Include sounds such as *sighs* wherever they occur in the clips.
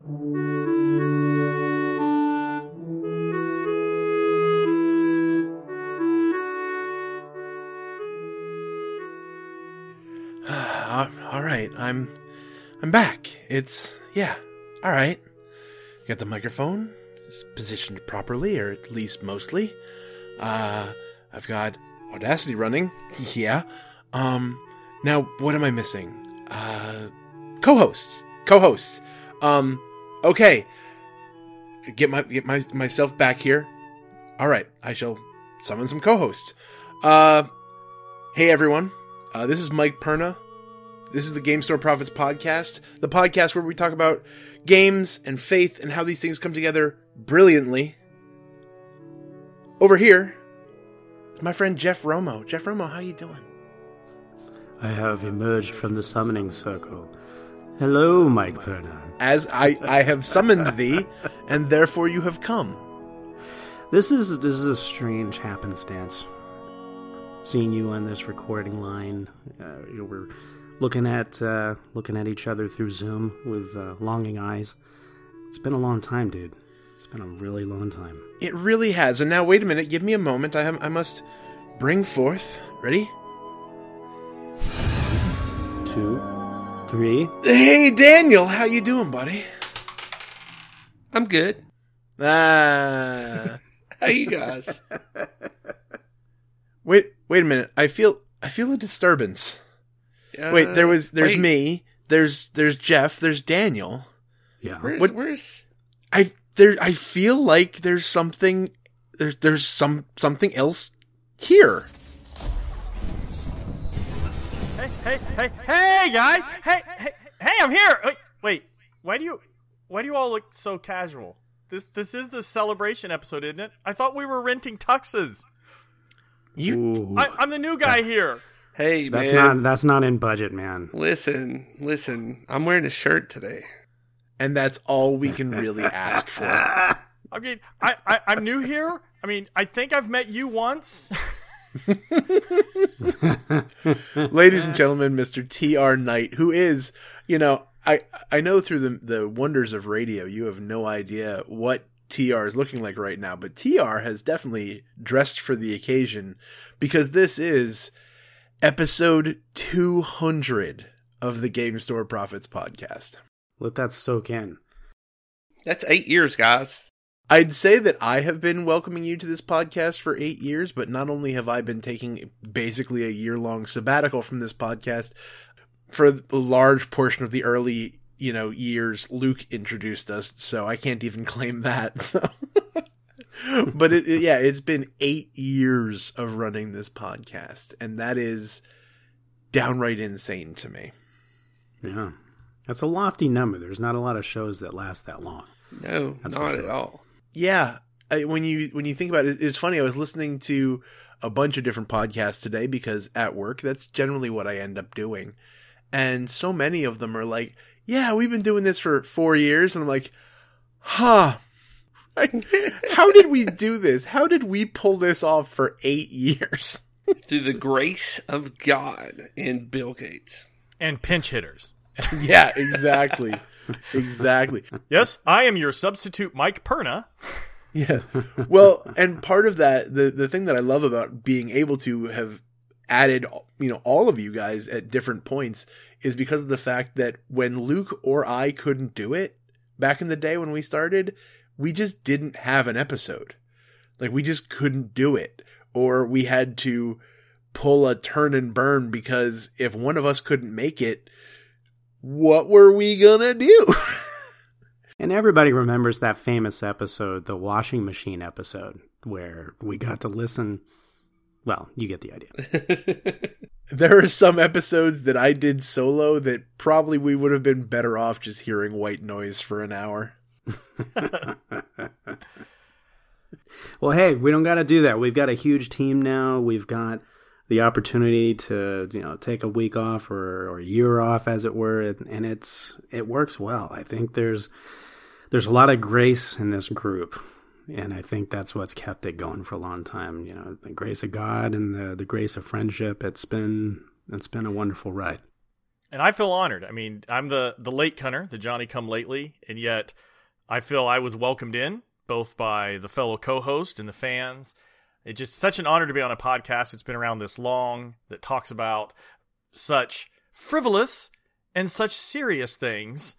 *sighs* all right, I'm I'm back. It's yeah. All right. Got the microphone positioned properly, or at least mostly. Uh, I've got Audacity running. *laughs* yeah. Um, now what am I missing? Uh, co-hosts. Co-hosts. Um, okay. Get my get my myself back here. All right, I shall summon some co-hosts. Uh, hey everyone. Uh, this is Mike Perna. This is the Game Store Prophets podcast, the podcast where we talk about games and faith and how these things come together brilliantly. Over here, is my friend Jeff Romo. Jeff Romo, how you doing? I have emerged from the summoning circle. Hello, Mike Perna. As I, I have summoned thee, and therefore you have come. This is this is a strange happenstance. Seeing you on this recording line, uh, you know, we're looking at uh, looking at each other through Zoom with uh, longing eyes. It's been a long time, dude. It's been a really long time. It really has. And now, wait a minute. Give me a moment. I, have, I must bring forth. Ready? Two, three. Hey, Daniel. How you doing, buddy? I'm good. Ah. *laughs* How you guys? *laughs* wait, wait a minute. I feel, I feel a disturbance. Uh, wait, there was, there's wait. me. There's, there's Jeff. There's Daniel. Yeah. Where's, what? Where's? I there. I feel like there's something. There's there's some something else here. Hey hey hey hey guys! Hey hey hey! I'm here. Wait, wait. Why do you why do you all look so casual? This this is the celebration episode, isn't it? I thought we were renting tuxes. You, I, am the new guy here. Hey, that's man. not that's not in budget, man. Listen, listen. I'm wearing a shirt today and that's all we can really ask for. *laughs* I mean, I, I I'm new here. I mean, I think I've met you once. *laughs* *laughs* Ladies and gentlemen, Mr. T.R. Knight, who is, you know, I I know through the the wonders of radio, you have no idea what TR is looking like right now, but TR has definitely dressed for the occasion because this is episode 200 of the Game Store Prophets podcast. Let that soak in. That's eight years, guys. I'd say that I have been welcoming you to this podcast for eight years, but not only have I been taking basically a year long sabbatical from this podcast, for a large portion of the early, you know, years, Luke introduced us, so I can't even *laughs* claim that. So. *laughs* but it, it, yeah, it's been eight years of running this podcast, and that is downright insane to me. Yeah. That's a lofty number. There's not a lot of shows that last that long. No, That's not sure. at all. Yeah, I, when you when you think about it, it's funny. I was listening to a bunch of different podcasts today because at work, that's generally what I end up doing, and so many of them are like, "Yeah, we've been doing this for four years," and I'm like, "Huh." *laughs* how did we do this? How did we pull this off for eight years? *laughs* Through the grace of God and Bill Gates. And pinch hitters. *laughs* yeah, exactly. Exactly. *laughs* Yes, I am your substitute Mike Perna. Yeah. Well, and part of that the the thing that I love about being able to have added you know all of you guys at different points is because of the fact that when Luke or I couldn't do it back in the day when we started, we just didn't have an episode. Like we just couldn't do it or we had to pull a turn and burn because if one of us couldn't make it, what were we gonna do? *laughs* and everybody remembers that famous episode, the washing machine episode, where we got to listen. Well, you get the idea. *laughs* there are some episodes that I did solo that probably we would have been better off just hearing white noise for an hour. *laughs* well, hey, we don't got to do that. We've got a huge team now. We've got the opportunity to you know take a week off or, or a year off as it were and it's it works well i think there's there's a lot of grace in this group and i think that's what's kept it going for a long time you know the grace of god and the the grace of friendship it's been it's been a wonderful ride and I feel honored. I mean, I'm the the late comer, the Johnny come lately, and yet I feel I was welcomed in both by the fellow co-host and the fans. It's just such an honor to be on a podcast that's been around this long that talks about such frivolous and such serious things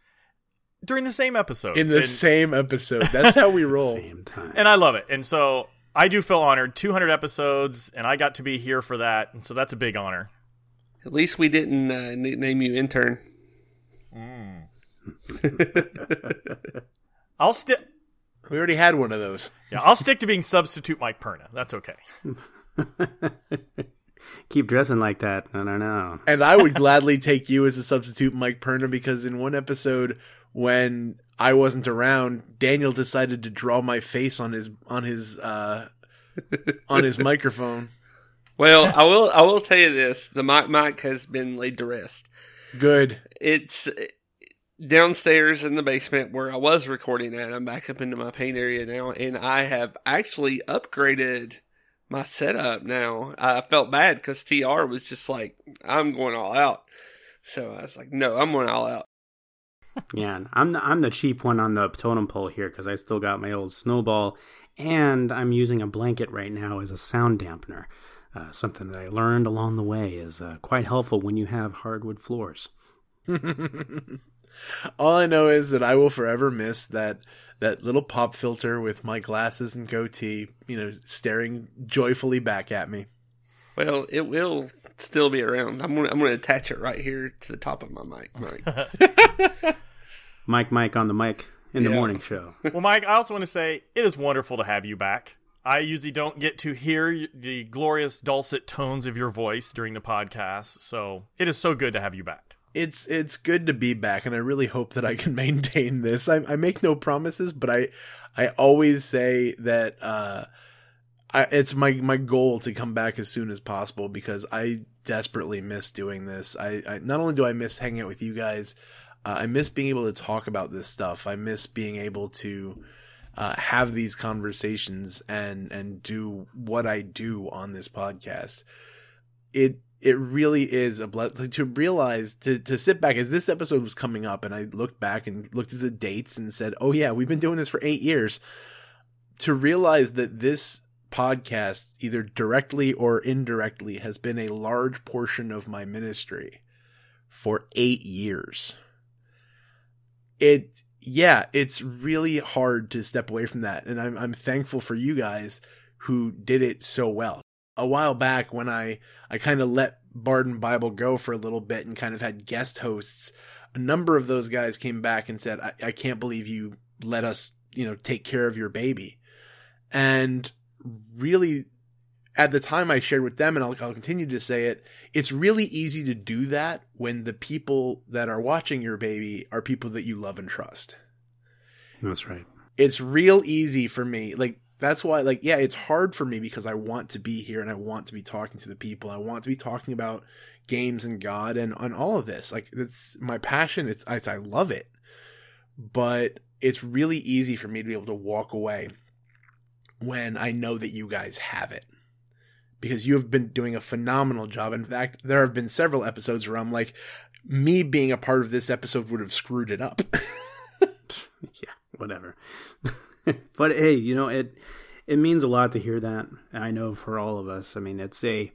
during the same episode. In the and, same episode. That's how we *laughs* roll. Same time. and I love it. And so I do feel honored. 200 episodes, and I got to be here for that, and so that's a big honor. At least we didn't uh, name you intern. *laughs* I'll stick. We already had one of those. Yeah, I'll stick to being substitute Mike Perna. That's okay. *laughs* Keep dressing like that. I don't know. And I would *laughs* gladly take you as a substitute Mike Perna because in one episode when I wasn't around, Daniel decided to draw my face on his on his uh on his *laughs* microphone. Well, I will. I will tell you this: the mic mic has been laid to rest. Good. It's downstairs in the basement where I was recording at. I'm back up into my paint area now, and I have actually upgraded my setup now. I felt bad because TR was just like, "I'm going all out," so I was like, "No, I'm going all out." *laughs* Yeah, and I'm the, I'm the cheap one on the totem pole here because I still got my old snowball, and I'm using a blanket right now as a sound dampener. Uh, something that I learned along the way is uh, quite helpful when you have hardwood floors. *laughs* All I know is that I will forever miss that that little pop filter with my glasses and goatee, you know, staring joyfully back at me. Well, it will still be around. I'm gonna, I'm going to attach it right here to the top of my mic. mic. *laughs* Mike, Mike on the mic in the morning show. Well, Mike, I also want to say it is wonderful to have you back. I usually don't get to hear the glorious dulcet tones of your voice during the podcast, so it is so good to have you back. It's it's good to be back, and I really hope that I can *laughs* maintain this. I, I make no promises, but I I always say that uh, I, it's my my goal to come back as soon as possible because I desperately miss doing this. I, I not only do I miss hanging out with you guys, uh, I miss being able to talk about this stuff. I miss being able to uh, have these conversations and and do what I do on this podcast. It it really is a blessing to realize to to sit back as this episode was coming up, and I looked back and looked at the dates and said, "Oh yeah, we've been doing this for eight years." To realize that this podcast, either directly or indirectly, has been a large portion of my ministry for eight years. It yeah, it's really hard to step away from that. And I'm, I'm thankful for you guys who did it so well. A while back when I, I kind of let Barden Bible go for a little bit and kind of had guest hosts, a number of those guys came back and said, I, I can't believe you let us, you know, take care of your baby. And really at the time I shared with them, and I'll, I'll continue to say it, it's really easy to do that when the people that are watching your baby are people that you love and trust. That's right. It's real easy for me. Like, that's why, like, yeah, it's hard for me because I want to be here and I want to be talking to the people. I want to be talking about games and God and on all of this. Like, it's my passion. It's, I, I love it. But it's really easy for me to be able to walk away when I know that you guys have it because you have been doing a phenomenal job. In fact, there have been several episodes where I'm like, me being a part of this episode would have screwed it up. *laughs* *laughs* yeah, whatever. *laughs* but hey, you know it. It means a lot to hear that. I know for all of us. I mean, it's a.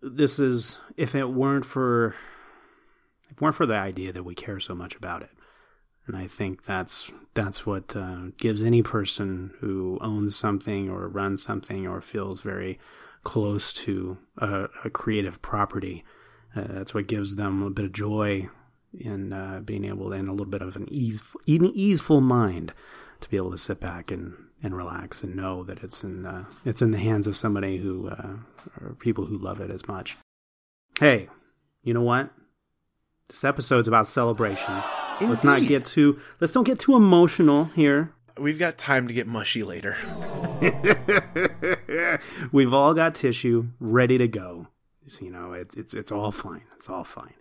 This is if it weren't for, if it weren't for the idea that we care so much about it, and I think that's that's what uh, gives any person who owns something or runs something or feels very close to a, a creative property. Uh, that's what gives them a bit of joy in uh, being able to, and a little bit of an ease, an easeful mind to be able to sit back and, and relax and know that it's in uh, it's in the hands of somebody who uh, or people who love it as much. Hey, you know what? This episode's about celebration. Let's not get too let's don't get too emotional here. We've got time to get mushy later. *laughs* We've all got tissue ready to go. So, you know, it's it's it's all fine. It's all fine.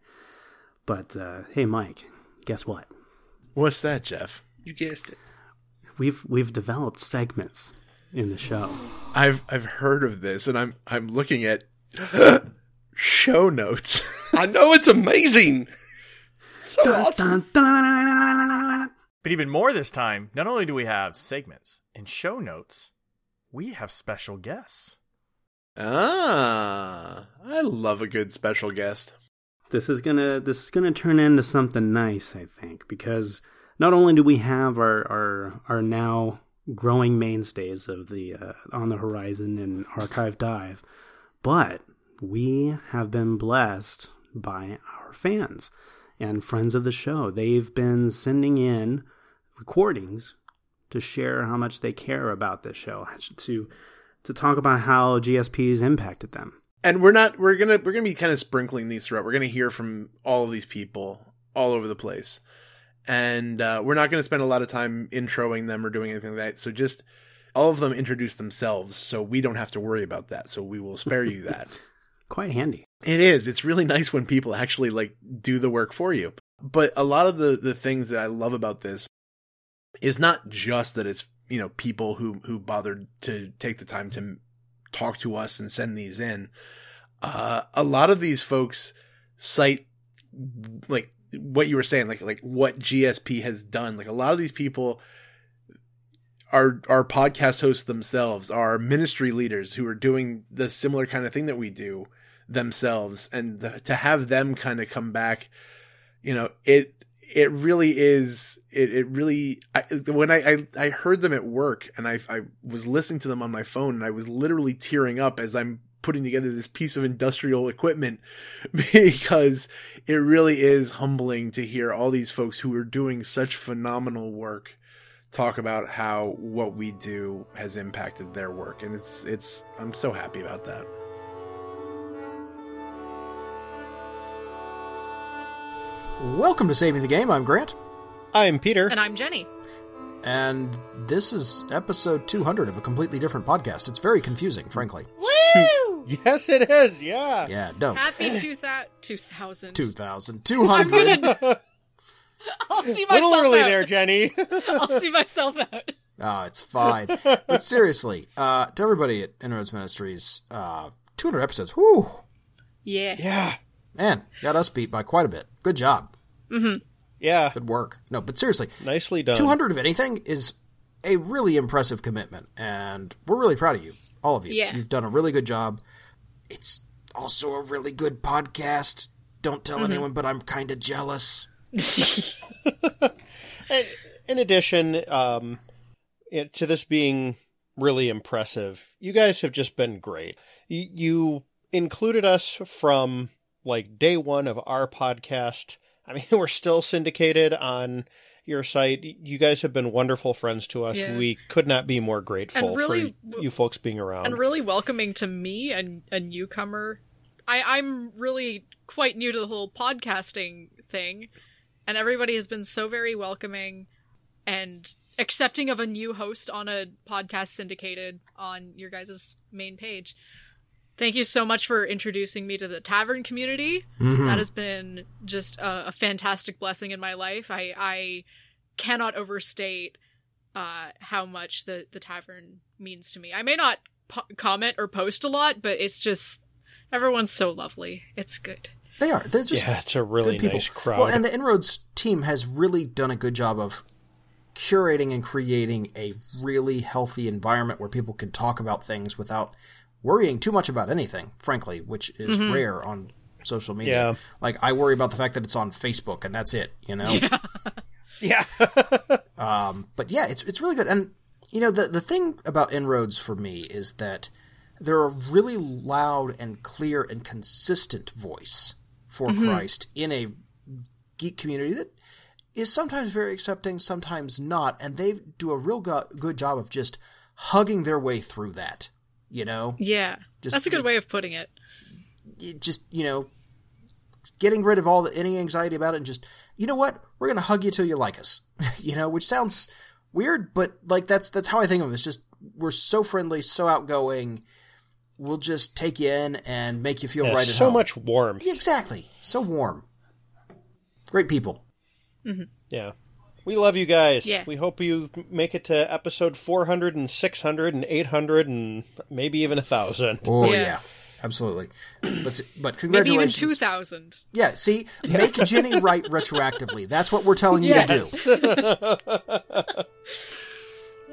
But uh, hey, Mike, guess what? What's that, Jeff? You guessed it. We've we've developed segments in the show. I've I've heard of this, and I'm I'm looking at *gasps* show notes. *laughs* I know it's amazing. So Dun, awesome. dun, dun. But even more this time, not only do we have segments and show notes, we have special guests. Ah, I love a good special guest. This is gonna this is gonna turn into something nice, I think, because not only do we have our our our now growing mainstays of the uh, on the horizon and archive dive, but we have been blessed by our fans and friends of the show. They've been sending in recordings to share how much they care about this show, to to talk about how GSP's impacted them. And we're not we're gonna we're gonna be kind of sprinkling these throughout. We're gonna hear from all of these people all over the place. And uh, we're not gonna spend a lot of time introing them or doing anything like that. So just all of them introduce themselves so we don't have to worry about that. So we will spare you that. *laughs* Quite handy. It is. It's really *laughs* nice when people actually like do the work for you. But a lot of the the things that I love about this is not just that it's you know people who who bothered to take the time to talk to us and send these in. Uh, a lot of these folks cite like what you were saying, like like what GSP has done. Like a lot of these people are are podcast hosts themselves, are ministry leaders who are doing the similar kind of thing that we do themselves, and the, to have them kind of come back, you know, it it really is it, it really I, when I, I i heard them at work and I, I was listening to them on my phone and i was literally tearing up as i'm putting together this piece of industrial equipment *laughs* because it really is humbling to hear all these folks who are doing such phenomenal work talk about how what we do has impacted their work and it's it's i'm so happy about that Welcome to Saving the Game. I'm Grant, I'm Peter. And I'm Jenny. And this is episode 200 of a completely different podcast. It's very confusing, frankly. *laughs* Woo! yes, it is. Yeah. Yeah, don't. Happy 2000. 2000. 2,000. I'm 200. gonna. *laughs* *laughs* I'll see myself out. A little early out. there, Jenny. I'll see myself out. Oh, it's fine. but seriously, uh, to everybody at Inroads Ministries, uh, 200 episodes. Whew. Yeah. yeah. Man, got us beat by quite a bit. Good job. Yeah. Good work. No, but seriously, Nicely done. 200 of anything is a really impressive commitment, and we're really proud of you, all of you. Yeah. You've done a really good job. It's also a really good podcast. Don't tell anyone, but I'm kind of jealous. *laughs* In addition, um, it, to this being really impressive, you guys have just been great. You, you included us from like day one of our podcast. I mean, *laughs* we're still syndicated on your site. You guys have been wonderful friends to us. Yeah. We could not be more grateful really- for you folks being around. And really welcoming to me and a newcomer. I, I'm really quite new to the whole podcasting thing, and everybody has been so very welcoming and accepting of a new host on a podcast syndicated on your guys' main page. Thank you so much for introducing me to the tavern community. That has been just a, a fantastic blessing in my life. I, I cannot overstate uh, how much the, the tavern means to me. I may not po- comment or post a lot, but it's just everyone's so lovely. It's good. They are. They're just yeah, it's a really good people. nice crowd. Well, and the Inroads team has really done a good job of curating and creating a really healthy environment where people can talk about things without worrying too much about anything, frankly, which is rare on social media. Yeah. Like I worry about the fact that it's on Facebook and that's it, you know. yeah. *laughs* *laughs* Um, but yeah, it's it's really good. And you know, the the thing about inroads for me is that they're a really loud and clear and consistent voice for Christ in a geek community that is sometimes very accepting, sometimes not, and they do a real go- good job of just hugging their way through that. You know, Yeah, Just- that's a good just- way of putting it. It just you know, getting rid of all the any anxiety about it, and just you know what, we're gonna hug you till you like us. *laughs* you know, which sounds weird, but like that's that's how I think of it. It's just we're so friendly, so outgoing. We'll just take you in and make you feel Yeah, right at so home. much warmth. Yeah, exactly. So warm. Great people. Mm-hmm. Yeah. We love you guys. Yeah. We hope you make it to episode 400 and 600 and 800 and maybe even a 1,000. Oh Yeah. yeah. absolutely. But s- but Maybe even congratulations. 2000. Yeah, see, make Jenny right retroactively. That's what we're telling you to do. *laughs*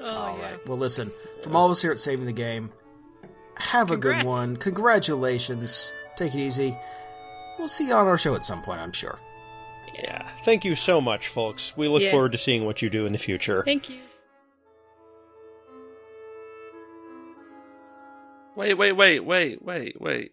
Oh, All yeah. right. Well, listen, from all of us here at Saving the Game, have a good one. Congratulations. Take it easy. We'll see you on our show at some point, I'm sure. Yeah. Thank you so much, folks. We look Yeah. forward to seeing what you do in the future. Thank you. Wait, wait, wait, wait, wait, wait.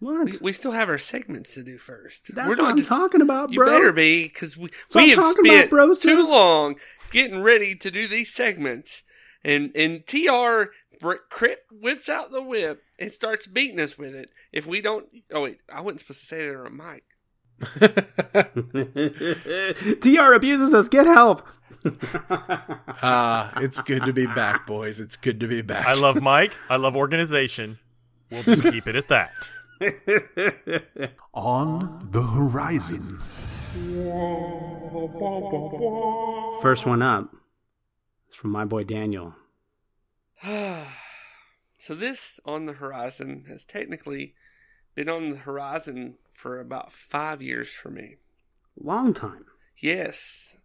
What? We, we still have our segments to do first. That's We're what not I'm just- talking about, bro. You better be, because we, That's what we I'm have talking about, spent too long getting ready to do these segments, and and Tr Crip whips out the whip and starts beating us with it. If we don't, oh wait, I wasn't supposed to say that on mic. TR abuses us. Get help. *laughs* Ah, it's good to be back, boys. It's good to be back. I love Mike. I love organization. We'll just keep it at that. *laughs* On the horizon. First one up. It's from my boy Daniel. *sighs* so this on the horizon has technically been on the horizon for about five years for me. Long time. Yes.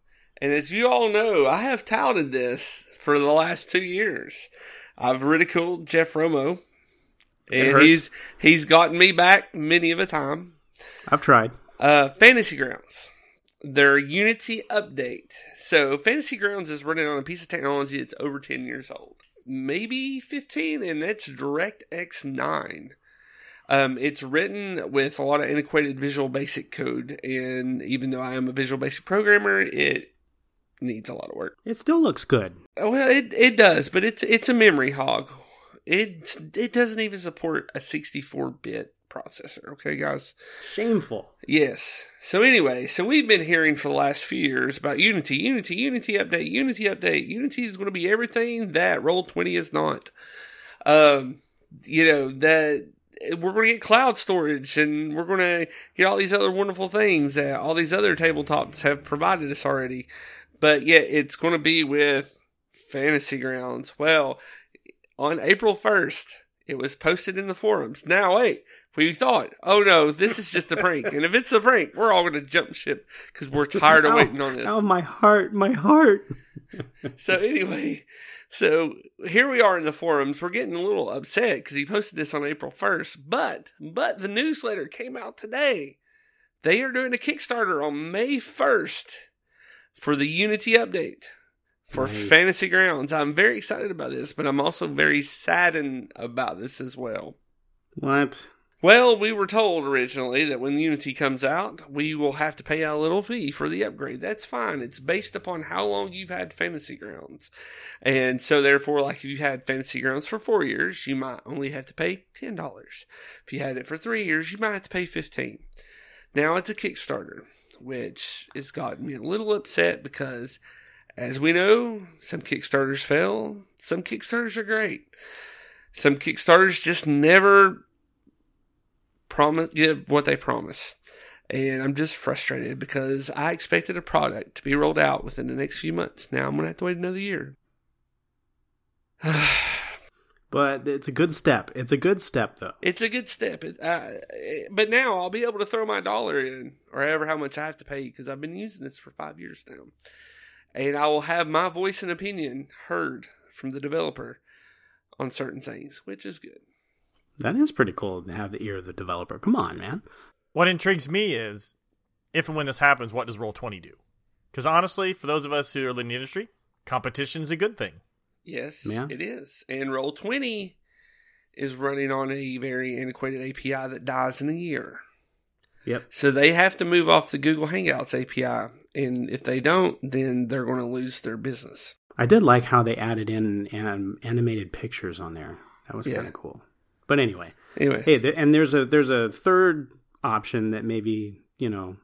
And as you all know, I have touted this for the last two years. I've ridiculed Jeff Romo. And he's he's gotten me back many of a time. I've tried. Uh Fantasy Grounds. Their Unity update. So Fantasy Grounds is running on a piece of technology that's over 10 years old. Maybe 15, and that's DirectX 9. Um, it's written with a lot of antiquated Visual Basic code, and even though I am a Visual Basic programmer, it needs a lot of work. It still looks good. Oh, Well, it it does, but it's it's a memory hog. It it doesn't even support a 64-bit processor. Okay, guys. Shameful. Yes. So anyway, so we've been hearing for the last few years about Unity, Unity, Unity update, Unity update. Unity is going to be everything that Roll Twenty is not. Um, you know that we're going to get cloud storage, and we're going to get all these other wonderful things that all these other tabletops have provided us already. But yet, it's going to be with Fantasy Grounds. Well, on April first, it was posted in the forums. Now, wait, we thought, oh no, this is just a prank. and if it's a prank, we're all going to jump ship because we're tired of *laughs* Ow, waiting on this. Oh, my heart, my heart. *laughs* So anyway, so here we are in the forums. We're getting a little upset because he posted this on April 1st, but but the newsletter came out today. They are doing a Kickstarter on May 1st for the Unity update for Nice. Fantasy Grounds. I'm very excited about this, but I'm also very saddened about this as well. What? Well, we were told originally that when Unity comes out, we will have to pay a little fee for the upgrade. That's fine. It's based upon how long you've had Fantasy Grounds. And so therefore, like if you had Fantasy Grounds for four years, you might only have to pay $10. If you had it for three years, you might have to pay 15 Now it's a Kickstarter, which has gotten me a little upset because as we know, some Kickstarters fail, some Kickstarters are great. Some Kickstarters just never promise give what they promise. And I'm just frustrated because I expected a product to be rolled out within the next few months. Now I'm gonna have to wait another year. *sighs* But it's a good step. It's a good step, though. It's a good step. It, uh, but now I'll be able to throw my dollar in, or ever how much I have to pay, because I've been using this for five years now, and I will have my voice and opinion heard from the developer on certain things, which is good. That is pretty cool to have the ear of the developer. Come on, man. What intrigues me is if and when this happens, what does Roll Twenty do? Because honestly, for those of us who are in the industry, competition's a good thing. Yes, Yeah. it is. And Roll Twenty is running on a very antiquated API that dies in a year. Yep. So they have to move off the Google Hangouts API, and if they don't, then they're going to lose their business. I did like how they added in um, animated pictures on there. That was Yeah. kind of cool. But anyway, Anyway, hey, th- and there's a there's a third option that maybe you know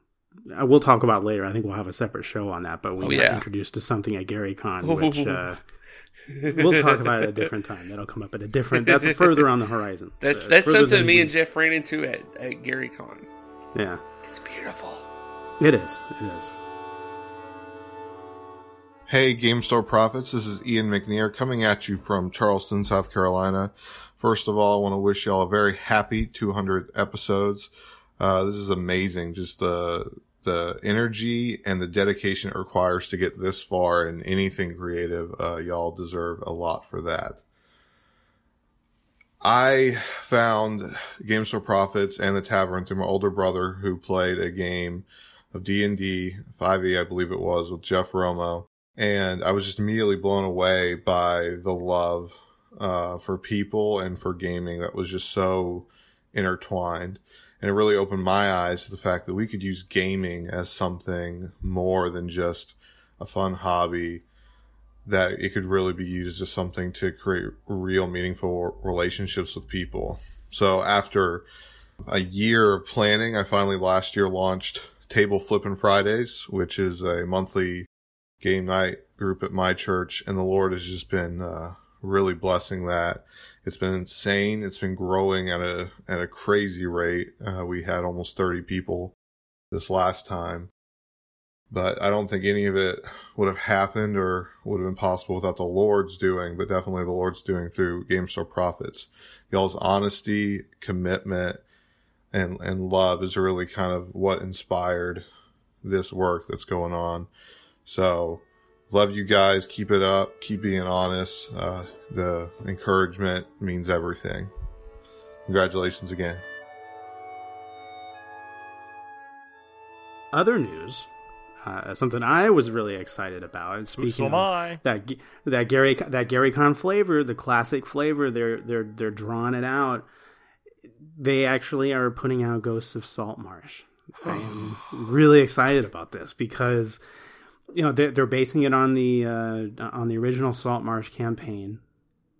uh, we'll talk about later. I think we'll have a separate show on that. But we Oh, got yeah. introduced to something at Gary GaryCon, *laughs* which uh, we'll talk about at a different time. That'll come up at a different. That's *laughs* further on the horizon. that's Uh, that's further something me we- and Jeff ran into at at Gary GaryCon. Yeah, It's beautiful. it is. It is. Hey, Game Store Prophets. This is Ian McNear coming at you from Charleston, South Carolina. First of all, I want to wish y'all a very happy 200 episodes. Uh, this is amazing. Just the, the energy and the dedication it requires to get this far in anything creative. Uh, y'all deserve a lot for that. I found Game Store Prophets and the Tavern through my older brother who played a game of D&D 5e, I believe it was, with Jeff Romo. And I was just immediately blown away by the love, uh, for people and for gaming that was just so intertwined. And it really opened my eyes to the fact that we could use gaming as something more than just a fun hobby that it could really be used as something to create real meaningful relationships with people. So after a year of planning, I finally last year launched Table Flippin' Fridays, which is a monthly game night group at my church. And the Lord has just been, uh, really blessing that. It's been insane. It's been growing at a, at a crazy rate. Uh, we had almost 30 people this last time but I don't think any of it would have happened or would have been possible without the Lord's doing, but definitely the Lord's doing through Game Store Prophets. Y'all's honesty, commitment, and, and love is really kind of what inspired this work that's going on. So love you guys. Keep it up. Keep being honest. Uh, the encouragement means everything. Congratulations again. Other news uh, something I was really excited about. Speaking So am of I. that that Gary that Gary Con flavor, the classic flavor, they're they're they're drawing it out. They actually are putting out Ghosts of Saltmarsh. I am *gasps* really excited about this because you know they're they're basing it on the uh, on the original Salt Marsh campaign.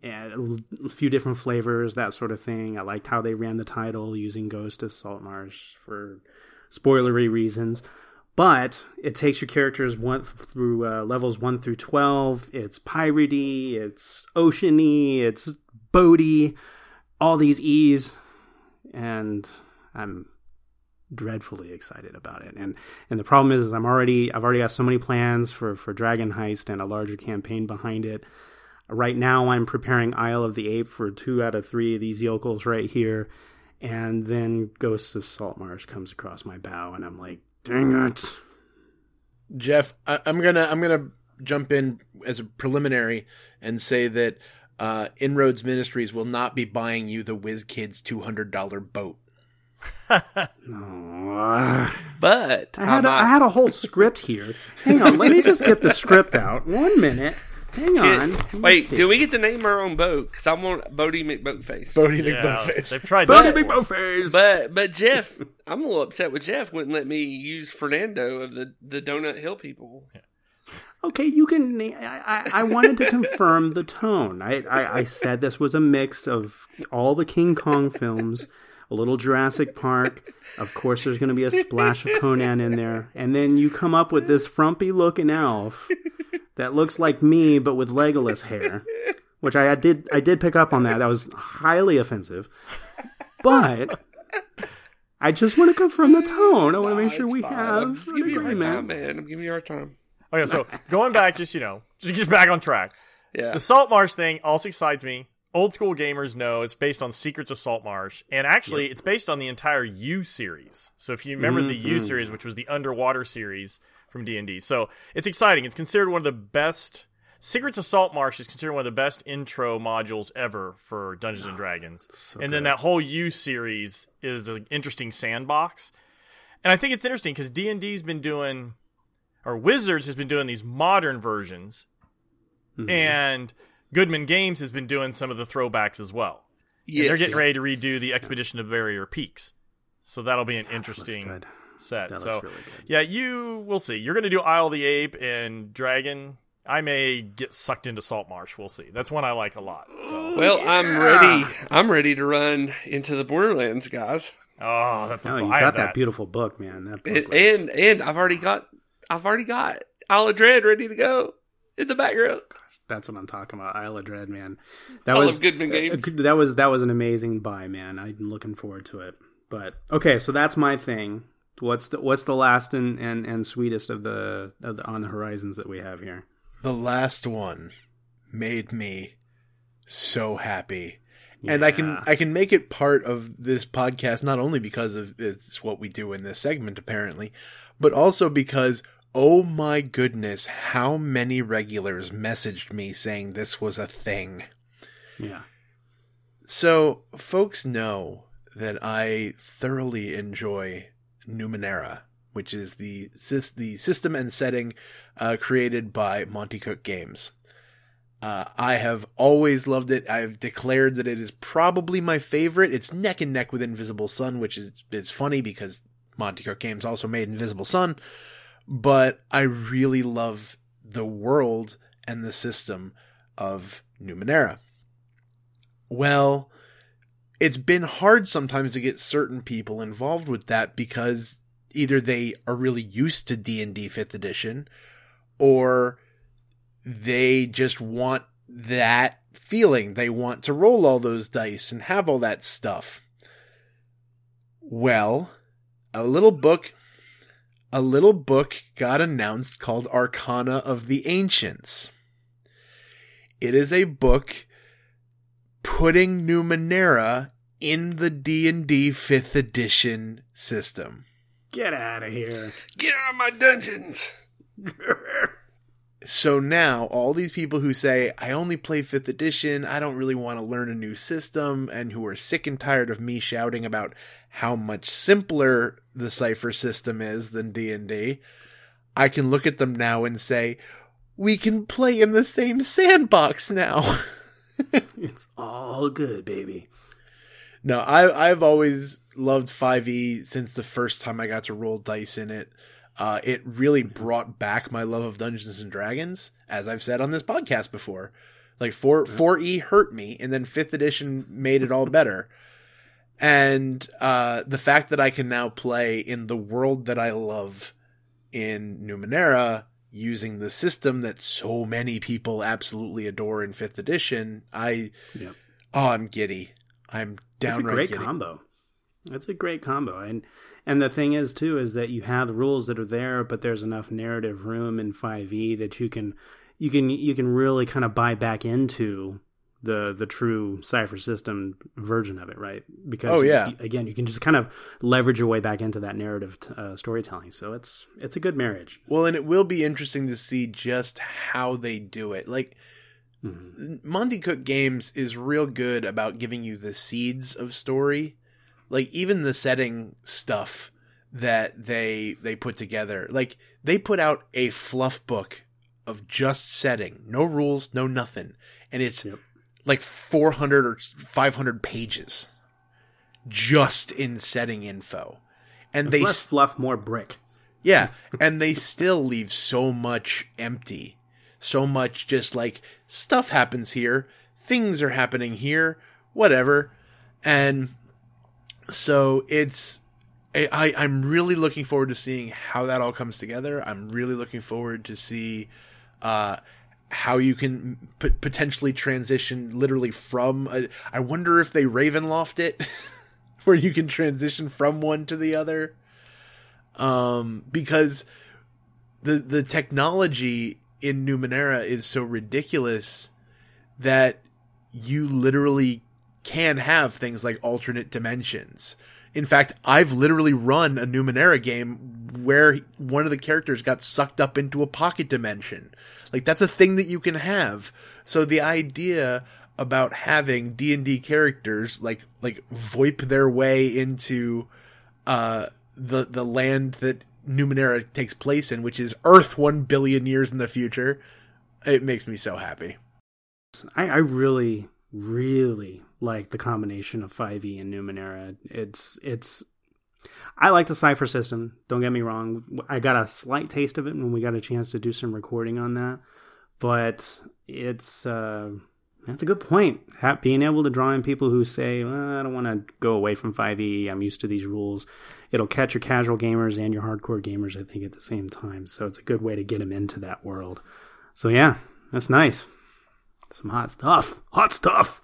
A few different flavors, that sort of thing. I liked how they ran the title using Ghost of Salt Marsh for spoilery reasons but it takes your characters one through uh, levels one through twelve. It's piratey, it's oceany, it's boaty, all these E's, and I'm dreadfully excited about it. And and the problem is, is I'm already I've already got so many plans for for Dragon Heist and a larger campaign behind it. Right now, I'm preparing Isle of the Ape for two out of three of these yokels right here, and then Ghosts of Saltmarsh comes across my bow, and I'm like, dang it. Jeff, I, I'm gonna I'm gonna jump in as a preliminary and say that uh, Inroads Ministries will not be buying you the WizKids two hundred dollar boat. Oh, *laughs* But I had a, I had a whole script here. Hang on, let me just get the script out. One minute. Hang on. Let wait, see. do we get to name our own boat? Because I want Boaty McBoatface. Boaty Yeah, McBoatface. they've tried Buddy that. Big But but Jeff, I'm a little upset with Jeff. Wouldn't let me use Fernando of the the Donut Hill people. Okay, you can. I, I, I wanted to confirm the tone. I, I, I said this was a mix of all the King Kong films, a little Jurassic Park. Of course, there's going to be a splash of Conan in there, and then you come up with this frumpy looking elf that looks like me but with Legolas hair, which I, I did I did pick up on that. That was highly offensive, but. I just want to confirm the tone. I want to make sure we I'm have just an giving you a hard time, agreement. man. I'm giving you a hard time. Okay, so going back, just you know, just get back on track. Yeah. The Salt Marsh thing also excites me. Old school gamers know it's based on Secrets of Salt Marsh, and actually, it's based on the entire U series. So if you remember the U mm-hmm. series, which was the underwater series from D and D, so it's exciting. It's considered one of the best. Secrets of Salt Marsh is considered one of the best intro modules ever for Dungeons and ah, Dragons. and then that whole U series is an interesting sandbox. And I think it's interesting because D and D's been doing, or Wizards has been doing these modern versions, mm-hmm. and Goodman Games has been doing some of the throwbacks as well. And they're getting ready to redo the Expedition of Barrier Peaks, so that'll be an ah, Looks interesting good. set. That so looks really good. yeah, you will see. You're going to do Isle of the Ape and Dragon. I may get sucked into Salt Marsh. We'll see. That's one I like a lot. So Well, I'm ready. I'm ready to run into the Borderlands, guys. oh, that's Oh, awesome. you I got have that. that. beautiful book, man. That book And, was- and and I've already got I've already got Isle of Dread ready to go in the background. That's what I'm talking about. Isle of Dread, man. That I was Goodman Games. uh, that was that was an amazing buy, man. I'm looking forward to it. But okay, so that's my thing. What's the what's the last and and, and sweetest of the of the on the horizons that we have here? the last one made me so happy. And I can I can make it part of this podcast not only because of it's what we do in this segment apparently, but also because oh my goodness, how many regulars messaged me saying this was a thing. Yeah. So, folks know that I thoroughly enjoy Numenera, which is the the system and setting uh, created by Monte Cook Games. Uh, I have always loved it. I've declared that it is probably my favorite. It's neck and neck with Invisible Sun, which is is funny because Monte Cook Games also made Invisible Sun. But I really love the world and the system of Numenera. Well, it's been hard sometimes to get certain people involved with that because either they are really used to D&D 5th edition or they just want that feeling. They want to roll all those dice and have all that stuff. Well, a little book a little book got announced called Arcana of the Ancients. It is a book putting Numenera in the D&D 5th edition system. Get out of here. Get out of my dungeons. *laughs* So now all these people who say I only play 5th edition, I don't really want to learn a new system and who are sick and tired of me shouting about how much simpler the cipher system is than D&D, I can look at them now and say we can play in the same sandbox now. *laughs* It's all good, baby. No, I I've always loved 5e since the first time I got to roll dice in it. Uh, it really brought back my love of Dungeons and Dragons, as I've said on this podcast before. Like four four E hurt me, and then fifth edition made it all better. *laughs* And uh, the fact that I can now play in the world that I love in Numenera using the system that so many people absolutely adore in fifth edition, I Yep. oh I'm giddy. I'm It's a downright great giddy. combo. That's a great combo, and and the thing is too is that you have the rules that are there, but there's enough narrative room in Five E that you can you can you can really kind of buy back into the the true cipher system version of it, right? Because Oh, yeah. you- again, you can just kind of leverage your way back into that narrative uh, storytelling. So it's it's a good marriage. Well, and it will be interesting to see just how they do it. Like Monte Cook Games is real good about giving you the seeds of story. Like even the setting stuff that they they put together. Like they put out a fluff book of just setting, no rules, no nothing. And it's Yep. like 400 or 500 pages just in setting info. And It's they less fluff, more brick. yeah, *laughs* and they still leave so much empty. So much just like stuff happens here, things are happening here, whatever. And so it's I, I'm really looking forward to seeing how that all comes together. I'm really looking forward to see uh how you can p- potentially transition literally from a, I wonder if they Ravenloft it *laughs* where you can transition from one to the other um, because the the technology in Numenera is so ridiculous that you literally can have things like alternate dimensions. In fact, I've literally run a Numenera game where one of the characters got sucked up into a pocket dimension. Like that's a thing that you can have. So the idea about having D&D characters like like VoIP their way into uh the the land that Numenera takes place in, which is Earth one billion years in the future. It makes me so happy. I, I really, really like the combination of 5e and Numenera. It's it's I like the cipher system. Don't get me wrong. I got a slight taste of it when we got a chance to do some recording on that, but it's uh, that's a good point. Being able to draw in people who say, well, "I don't want to go away from 5e. I'm used to these rules." It'll catch your casual gamers and your hardcore gamers, I think, at the same time. So it's a good way to get them into that world. So yeah, that's nice. Some hot stuff. Hot stuff.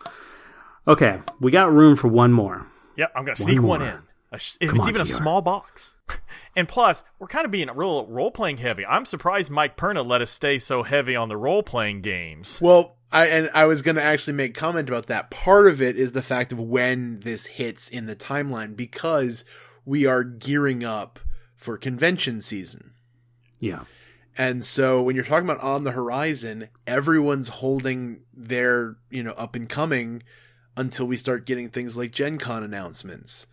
Okay, we got room for one more. Yep, I'm gonna sneak one, more. in. A sh- if it's on, even a TR. small box. *laughs* And plus, we're kind of being real role playing heavy. I'm surprised Mike Perna let us stay so heavy on the role playing games. Well, I and I was going to actually make comment about that. Part of it is the fact of when this hits in the timeline because we are gearing up for convention season. Yeah. And so when you're talking about on the horizon, everyone's holding their, you know, up and coming until we start getting things like Gen Con announcements.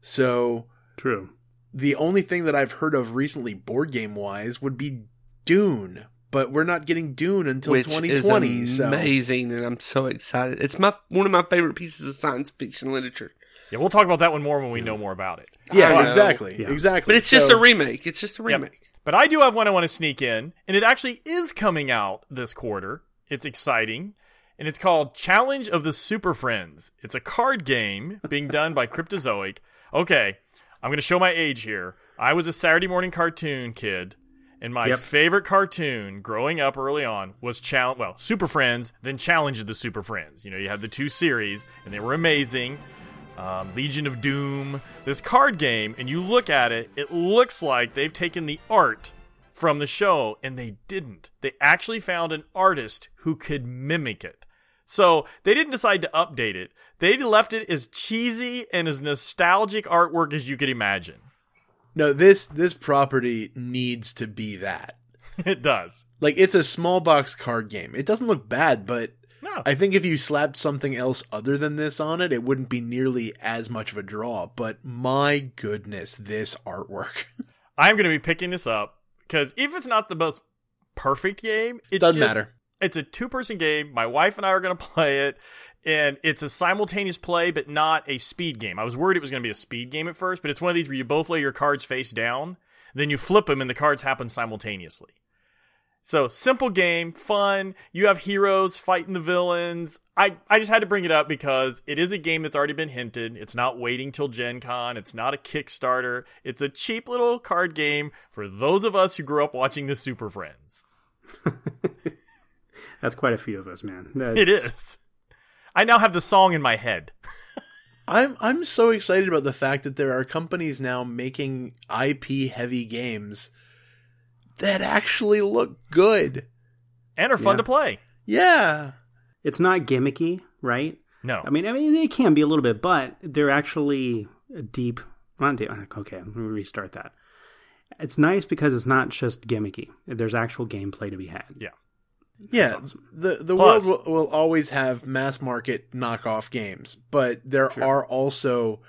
So True. the only thing that I've heard of recently board game wise would be Dune, but we're not getting Dune until which 2020. is so amazing, and I'm so excited. It's my one of my favorite pieces of science fiction literature. Yeah, we'll talk about that one more when we know more about it. yeah, exactly, Yeah. exactly. But it's just So- a remake. It's just a Yep. remake. But I do have one I want to sneak in, and it actually is coming out this quarter. It's exciting. And it's called Challenge of the Super Friends. It's a card game being done by Cryptozoic. Okay, I'm going to show my age here. I was a Saturday morning cartoon kid, and my Yep. favorite cartoon growing up early on was Challenge, well, Super Friends, then Challenge of the Super Friends. You know, you had the two series, and they were amazing. Um, Legion of Doom, this card game, and you look at it, it looks like they've taken the art from the show, and they didn't. They actually found an artist who could mimic it. So they didn't decide to update it. They left it as cheesy and as nostalgic artwork as you could imagine. no this this property needs to be that. *laughs* it does. Like it's a small box card game. It doesn't look bad, but No. I think if you slapped something else other than this on it, it wouldn't be nearly as much of a draw. But my goodness, this artwork *laughs* I'm going to be picking this up because if it's not the most perfect game, it doesn't just, matter. It's a two person game. My wife and I are going *laughs* to play it. And it's a simultaneous play, but not a speed game. I was worried it was going to be a speed game at first, but it's one of these where you both lay your cards face down, then you flip them, and the cards happen simultaneously. So simple game, fun. You have heroes fighting the villains. I, I just had to bring it up because it is a game that's already been hinted. It's not waiting till Gen Con. It's not a Kickstarter. It's a cheap little card game for those of us who grew up watching the Super Friends. *laughs* That's quite a few of us, man. That's, It is. I now have the song in my head. *laughs* I'm I'm so excited about the fact that there are companies now making IP heavy games that actually look good. And are fun Yeah. to play. Yeah. It's not gimmicky, right? No. I mean, I mean, they can be a little bit, but they're actually deep. Not deep. Okay, let me restart that. It's nice because it's not just gimmicky. There's actual gameplay to be had. Yeah. Yeah, the the Plus- world will, will always have mass market knockoff games, but there are also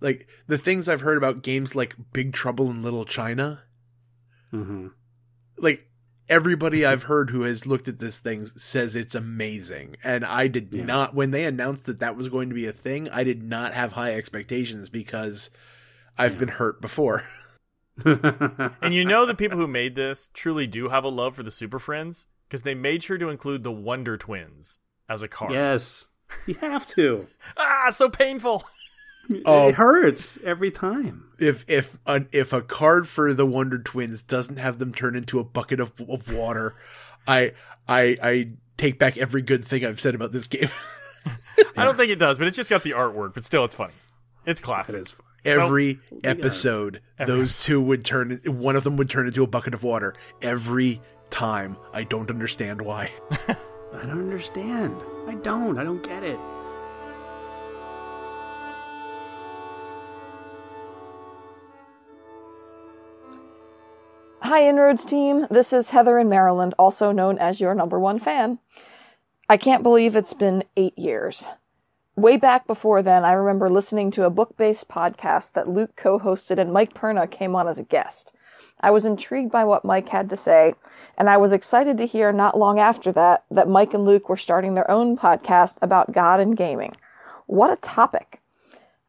like the things I've heard about games like Big Trouble in Little China. hmm Like everybody I've heard who has looked at this thing says it's amazing, and I did Yeah. not when they announced that that was going to be a thing. I did not have high expectations because I've been hurt before. *laughs* And you know the people who made this truly do have a love for the Super Friends because they made sure to include the Wonder Twins as a card. yes, you have to. *laughs* Ah, so painful. Oh. It hurts every time. if if an, if a card for the Wonder Twins doesn't have them turn into a bucket of, of water, I I I take back every good thing I've said about this game. I don't think it does, but it's just got the artwork. But still, it's funny. It's classic. It is. fun. every episode, those two would turn. One of them would turn into a bucket of water every time. I don't understand why. *laughs* I don't understand. I don't. I don't get it. Hi, Inroads team. This is Heather in Maryland, also known as your number one fan. I can't believe it's been eight years. Way back before then, I remember listening to a book based podcast that Luke co hosted and Mike Perna came on as a guest. I was intrigued by what Mike had to say, and I was excited to hear not long after that that Mike and Luke were starting their own podcast about God and gaming. What a topic!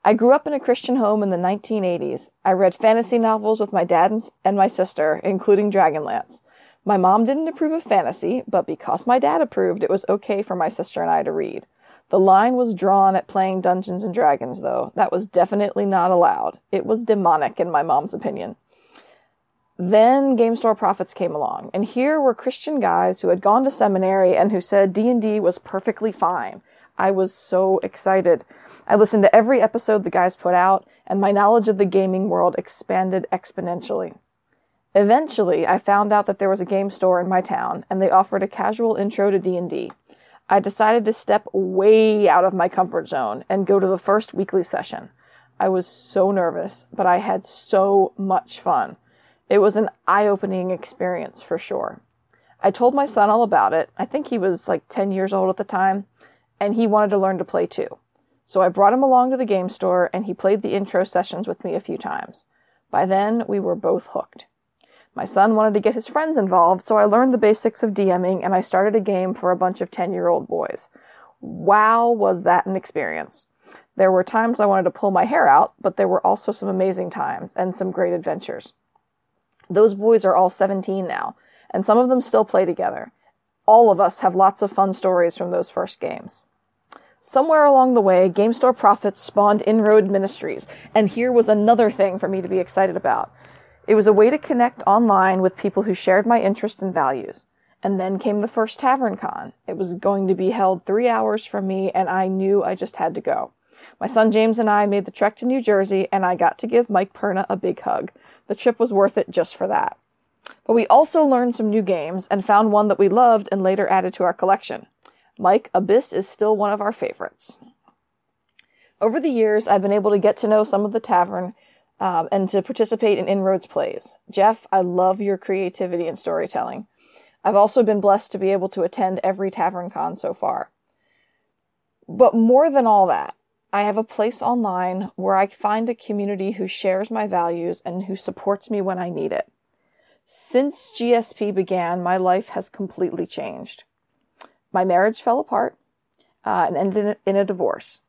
I grew up in a Christian home in the 1980s. I read fantasy novels with my dad and, my sister, including Dragonlance. My mom didn't approve of fantasy, but because my dad approved, it was okay for my sister and I to read. The line was drawn at playing Dungeons and Dragons, though. That was definitely not allowed. It was demonic, in my mom's opinion. Then Game Store Prophets came along, and here were Christian guys who had gone to seminary and who said D&D was perfectly fine. I was so excited. I listened to every episode the guys put out, and my knowledge of the gaming world expanded exponentially. Eventually, I found out that there was a game store in my town, and they offered a casual intro to D&D. I decided to step way out of my comfort zone and go to the first weekly session. I was so nervous, but I had so much fun. It was an eye-opening experience for sure. I told my son all about it. I think he was like 10 years old at the time, and he wanted to learn to play too. So I brought him along to the game store and he played the intro sessions with me a few times. By then, we were both hooked. My son wanted to get his friends involved, so I learned the basics of DMing and I started a game for a bunch of 10 year old boys. Wow, was that an experience! There were times I wanted to pull my hair out, but there were also some amazing times and some great adventures. Those boys are all 17 now, and some of them still play together. All of us have lots of fun stories from those first games. Somewhere along the way, Game Store Prophets spawned Inroad Ministries, and here was another thing for me to be excited about. It was a way to connect online with people who shared my interests and values. And then came the first Tavern Con. It was going to be held three hours from me, and I knew I just had to go. My son James and I made the trek to New Jersey, and I got to give Mike Perna a big hug. The trip was worth it just for that. But we also learned some new games and found one that we loved and later added to our collection. Mike, Abyss is still one of our favorites. Over the years, I've been able to get to know some of the tavern um, and to participate in Inroads plays. Jeff, I love your creativity and storytelling. I've also been blessed to be able to attend every Tavern Con so far. But more than all that, I have a place online where I find a community who shares my values and who supports me when I need it. Since GSP began, my life has completely changed. My marriage fell apart uh, and ended in a divorce.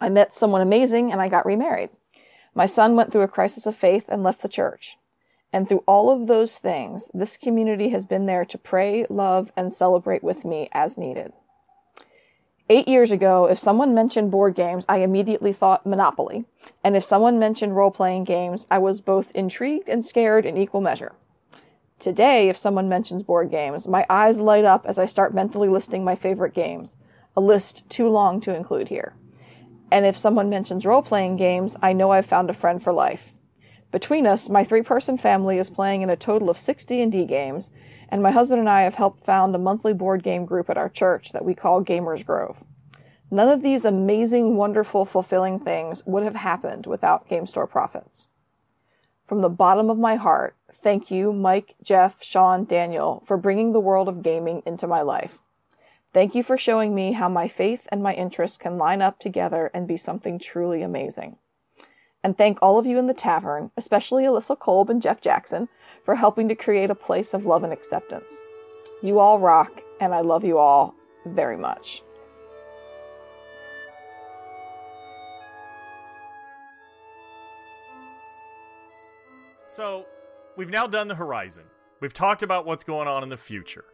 I met someone amazing and I got remarried. My son went through a crisis of faith and left the church. And through all of those things, this community has been there to pray, love, and celebrate with me as needed. Eight years ago, if someone mentioned board games, I immediately thought Monopoly. And if someone mentioned role playing games, I was both intrigued and scared in equal measure. Today, if someone mentions board games, my eyes light up as I start mentally listing my favorite games, a list too long to include here. And if someone mentions role playing games, I know I've found a friend for life. Between us, my three person family is playing in a total of six D&D games, and my husband and I have helped found a monthly board game group at our church that we call Gamers Grove. None of these amazing, wonderful, fulfilling things would have happened without Game Store Prophets. From the bottom of my heart, Thank you, Mike, Jeff, Sean, Daniel, for bringing the world of gaming into my life. Thank you for showing me how my faith and my interests can line up together and be something truly amazing. And thank all of you in the tavern, especially Alyssa Kolb and Jeff Jackson, for helping to create a place of love and acceptance. You all rock, and I love you all very much. So, we've now done the horizon. We've talked about what's going on in the future.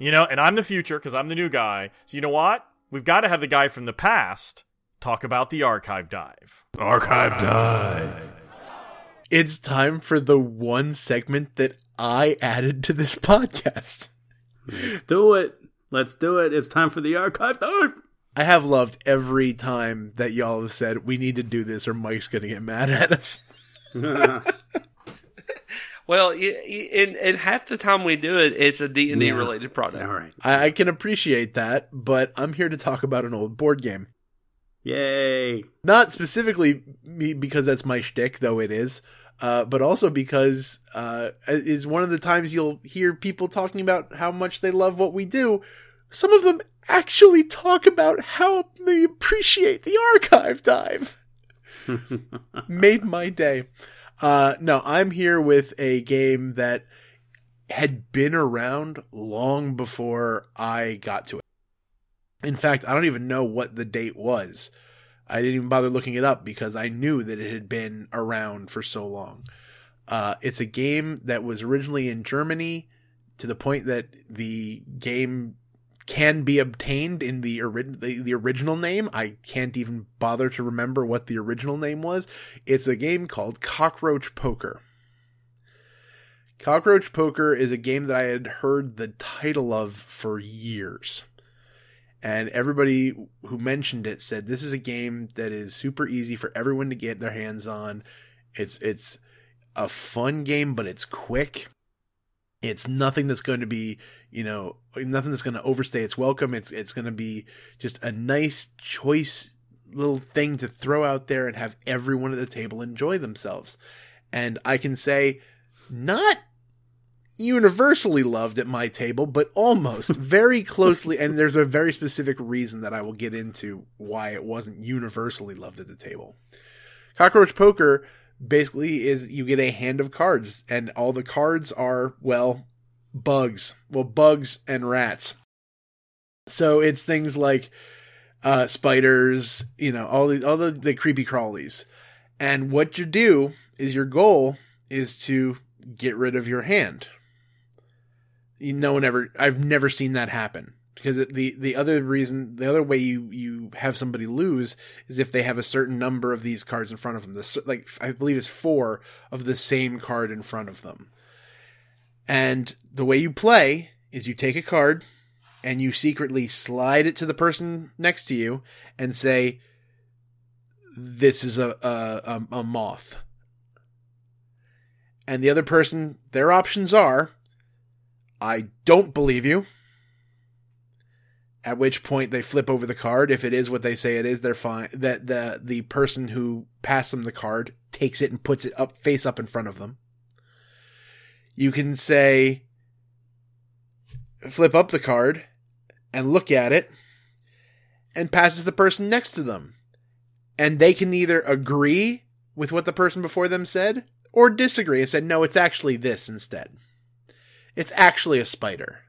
You know, and I'm the future because I'm the new guy. So you know what? We've got to have the guy from the past talk about the archive dive. Archive dive. It's time for the one segment that I added to this *laughs* podcast. Let's do it. Let's do it. It's time for the archive dive. I have loved every time that y'all have said we need to do this or Mike's going to get mad at us. *laughs* *laughs* Well, in, in half the time we do it, it's a D&D related product. All right. I, I can appreciate that, but I'm here to talk about an old board game. Yay. Not specifically me because that's my shtick, though it is, uh, but also because uh, is one of the times you'll hear people talking about how much they love what we do. Some of them actually talk about how they appreciate the archive dive. *laughs* Made my day. Uh, no, I'm here with a game that had been around long before I got to it. In fact, I don't even know what the date was. I didn't even bother looking it up because I knew that it had been around for so long. Uh, it's a game that was originally in Germany to the point that the game can be obtained in the, ori- the the original name. I can't even bother to remember what the original name was. It's a game called Cockroach Poker. Cockroach Poker is a game that I had heard the title of for years. And everybody who mentioned it said this is a game that is super easy for everyone to get their hands on. It's it's a fun game, but it's quick. It's nothing that's going to be, you know, nothing that's going to overstay its welcome. It's it's going to be just a nice choice little thing to throw out there and have everyone at the table enjoy themselves. And I can say, not universally loved at my table, but almost *laughs* very closely. And there's a very specific reason that I will get into why it wasn't universally loved at the table. Cockroach poker basically is you get a hand of cards, and all the cards are, well, bugs. Well, bugs and rats. So it's things like uh, spiders, you know, all the all the, the creepy crawlies. And what you do is your goal is to get rid of your hand. You, no one ever. I've never seen that happen because the the other reason, the other way you you have somebody lose is if they have a certain number of these cards in front of them. Like I believe it's four of the same card in front of them. And the way you play is you take a card and you secretly slide it to the person next to you and say, "This is a a, a moth." And the other person, their options are, "I don't believe you." At which point they flip over the card. If it is what they say it is, they're fine. That the the person who passed them the card takes it and puts it up face up in front of them. You can say, flip up the card and look at it and pass it the person next to them. And they can either agree with what the person before them said or disagree and said, no, it's actually this instead. It's actually a spider.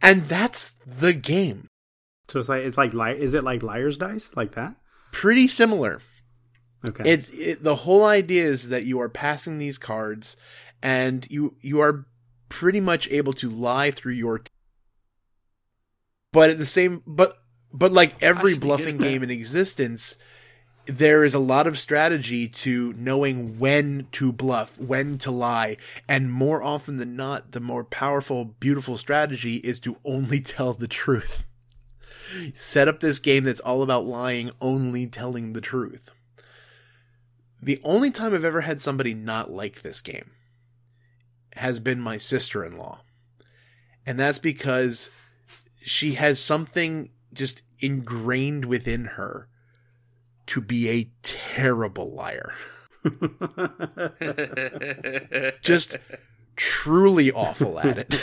And that's the game. So it's like it's like li- is it like liar's dice like that? Pretty similar. Okay. It's it, the whole idea is that you are passing these cards and you you are pretty much able to lie through your t- but at the same but but like every bluffing game in existence there is a lot of strategy to knowing when to bluff, when to lie, and more often than not, the more powerful, beautiful strategy is to only *laughs* tell the truth. Set up this game that's all about lying, only telling the truth. The only time I've ever had somebody not like this game has been my sister in law. And that's because she has something just ingrained within her to be a terrible liar. *laughs* just truly awful at it.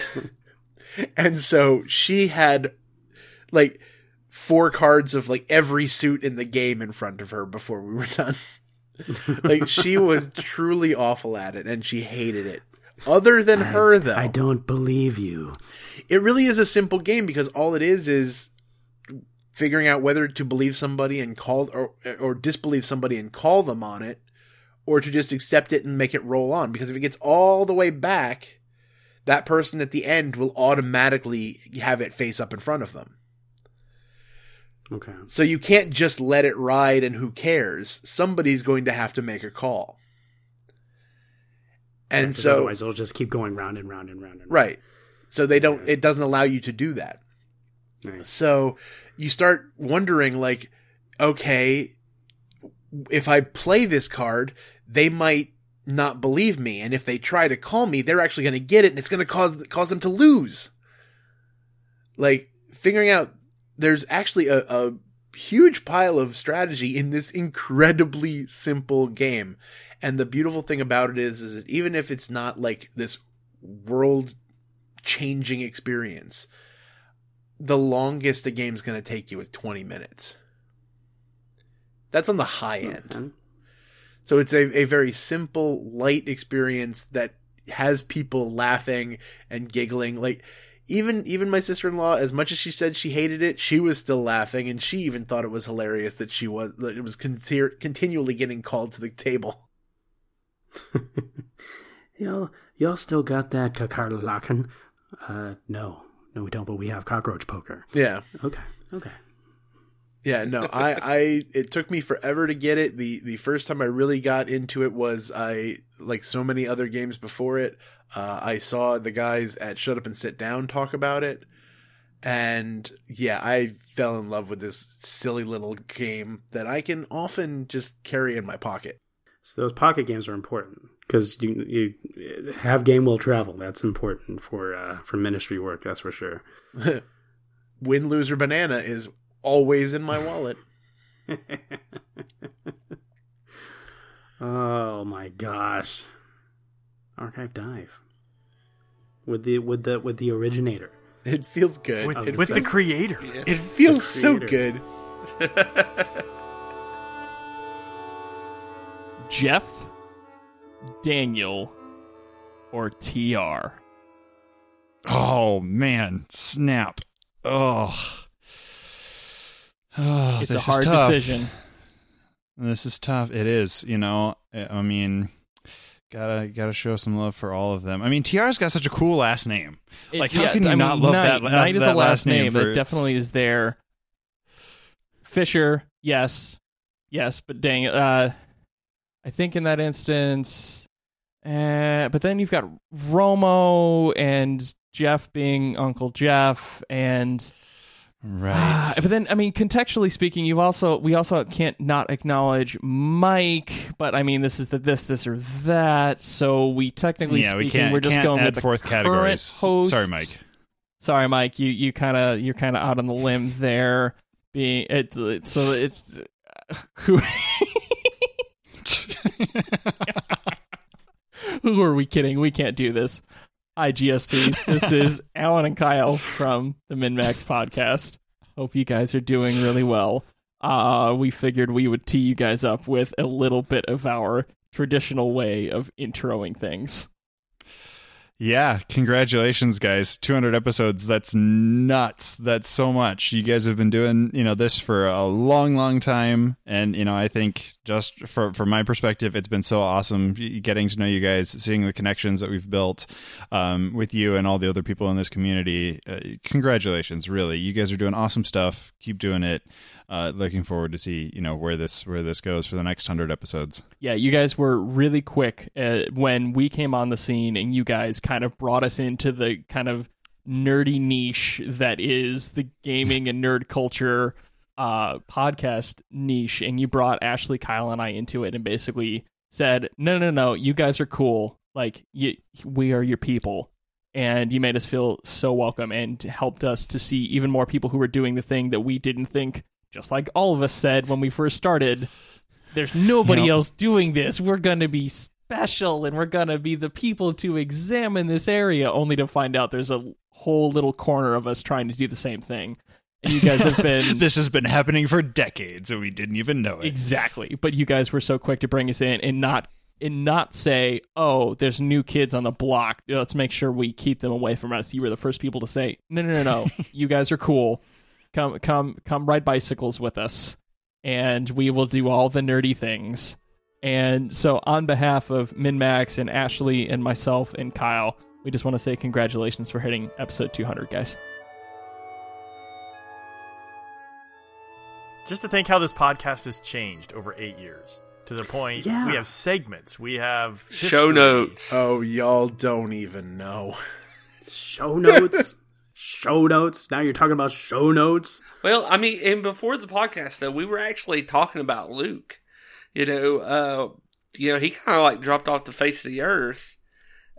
*laughs* and so she had like four cards of like every suit in the game in front of her before we were done. *laughs* like she was truly awful at it and she hated it. Other than I, her though. I don't believe you. It really is a simple game because all it is is figuring out whether to believe somebody and call or or disbelieve somebody and call them on it or to just accept it and make it roll on because if it gets all the way back that person at the end will automatically have it face up in front of them. Okay. So you can't just let it ride and who cares? Somebody's going to have to make a call. And yeah, so otherwise it'll just keep going round and round and round and round. Right. So they don't it doesn't allow you to do that. Nice. So you start wondering like okay, if I play this card, they might not believe me and if they try to call me, they're actually going to get it and it's going to cause cause them to lose. Like figuring out there's actually a, a huge pile of strategy in this incredibly simple game. And the beautiful thing about it is, is that even if it's not like this world changing experience, the longest the game's going to take you is 20 minutes. That's on the high end. Okay. So it's a, a very simple, light experience that has people laughing and giggling. Like, even even my sister-in-law as much as she said she hated it she was still laughing and she even thought it was hilarious that she was that it was con- continually getting called to the table *laughs* *laughs* y'all y'all still got that Kakerlaken uh no no we don't but we have cockroach poker. Yeah. Okay okay. Yeah no i *laughs* i it took me forever to get it. The the first time i really got into it was i like so many other games before it uh, I saw the guys at Shut Up and Sit Down talk about it, And yeah, I fell in love with this silly little game that I can often just carry in my pocket. So those pocket games are important because you you have game will travel. That's important for uh, for ministry work. That's for sure. *laughs* Win, lose, or banana is always in my wallet. *laughs* oh my gosh! Archive dive with the with the with the originator. It feels good. With, it with the feels, creator. It feels The so good. *laughs* Jeff, Daniel, or TR? Oh man, snap. Oh. Oh, It's a hard tough. decision. This is tough. It is, you know. I mean, gotta gotta show some love for all of them. I mean, TR's got such a cool last name. It- Like, how yeah, can you I not mean, love Knight, that last, Knight is that a last name. for- That definitely is there. Fisher, yes, yes, but dang, uh, I think in that instance, uh, but then you've got Romo and Jeff being Uncle Jeff, and right. but then I mean, contextually speaking, you've also we also can't not acknowledge Mike. But I mean, this is the this this or that, so we technically yeah, we speaking, can't. we're just can't going add with the fourth categories. hosts. Sorry, Mike. Sorry, Mike. You you kind of you're kind of out on the limb there. Being it's, it's so it's who *laughs* *laughs* who are we kidding? We can't do this. Hi GSP. This is *laughs* Alan and Kyle from the MinMax podcast. Hope you guys are doing really well. Uh, we figured we would tee you guys up with a little bit of our traditional way of introing things. Yeah, congratulations, guys! Two hundred episodes. That's nuts. That's so much. You guys have been doing, you know, this for a long, long time, and you know, I think just for from my perspective, it's been so awesome getting to know you guys, seeing the connections that we've built um, with you and all the other people in this community. Uh, congratulations, really. You guys are doing awesome stuff. Keep doing it. Uh, looking forward to see, you know, where this where this goes for the next hundred episodes. Yeah, you guys were really quick uh, when we came on the scene, and you guys kind of brought us into the kind of nerdy niche that is the gaming *laughs* and nerd culture uh, podcast niche. And you brought Ashley, Kyle, and I into it, and basically said, "No, no, no, you guys are cool. Like, you, we are your people." And you made us feel so welcome, and helped us to see even more people who were doing the thing that we didn't think. Just like all of us said when we first started, there's nobody You know- else doing this. We're going to be special and we're going to be the people to examine this area, only to find out there's a whole little corner of us trying to do the same thing. And you guys have been. *laughs* this has been happening for decades, and we didn't even know it. Exactly. But you guys were so quick to bring us in and not. And not say, "Oh, there's new kids on the block. Let's make sure we keep them away from us." You were the first people to say, "No, no, no, no. *laughs* you guys are cool. Come, come, come ride bicycles with us, and we will do all the nerdy things." And so, on behalf of MinMax and Ashley and myself and Kyle, we just want to say congratulations for hitting episode 200, guys. Just to think how this podcast has changed over eight years to the point Yeah. we have segments, we have Show notes. Oh, y'all don't even know. *laughs* Show notes. Show notes. Now you're talking about show notes. Well, I mean, and before the podcast though, we were actually talking about Luke. You know, uh, you know, he kind of like dropped off the face of the earth,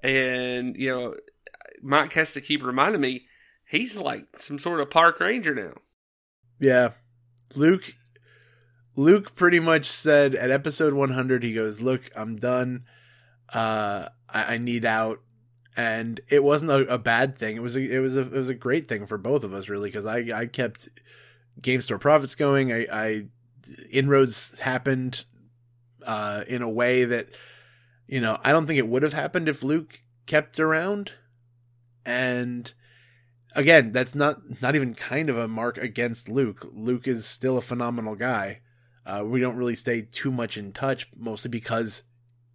and you know, Mike has to keep reminding me he's like some sort of park ranger now. Yeah. Luke Luke pretty much said at episode 100 he goes, "Look, I'm done. Uh I, I need out." And it wasn't a, a bad thing. It was a it was a it was a great thing for both of us really cuz I I kept game store prophets going. I I inroads happened uh in a way that you know, I don't think it would have happened if Luke kept around. And again, that's not not even kind of a mark against Luke. Luke is still a phenomenal guy. Uh, we don't really stay too much in touch, mostly because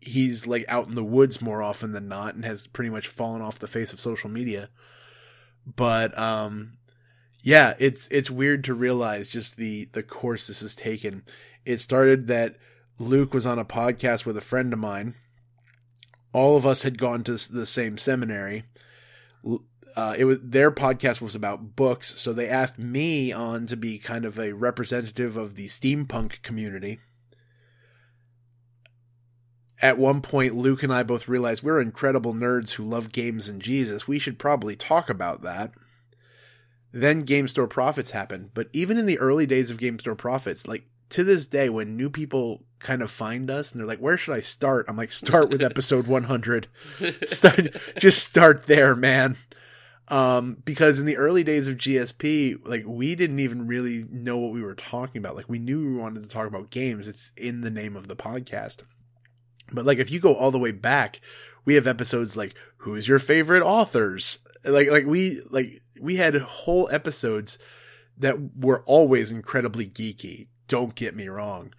he's like out in the woods more often than not, and has pretty much fallen off the face of social media. But um, yeah, it's it's weird to realize just the the course this has taken. It started that Luke was on a podcast with a friend of mine. All of us had gone to the same seminary uh, it was their podcast was about books, so they asked me on to be kind of a representative of the steampunk community. At one point, Luke and I both realized we're incredible nerds who love games and Jesus. We should probably talk about that. Then Game Store Prophets happened, but even in the early days of Game Store Prophets, like to this day, when new people kind of find us and they're like, "Where should I start?" I'm like, "Start with episode *laughs* 100. Start, just start there, man." Um, because in the early days of GSP, like we didn't even really know what we were talking about. Like we knew we wanted to talk about games. It's in the name of the podcast. But like if you go all the way back, we have episodes like who is your favorite authors? Like like we like we had whole episodes that were always incredibly geeky. Don't get me wrong,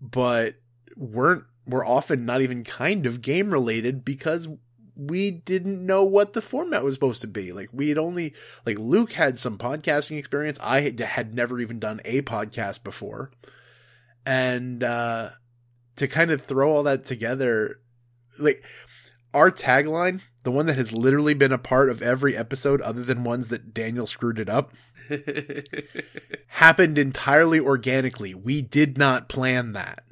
but weren't were often not even kind of game related because we didn't know what the format was supposed to be. Like we had only like Luke had some podcasting experience. I had, had never even done a podcast before. And uh to kind of throw all that together like our tagline, the one that has literally been a part of every episode other than ones that Daniel screwed it up, *laughs* happened entirely organically. We did not plan that.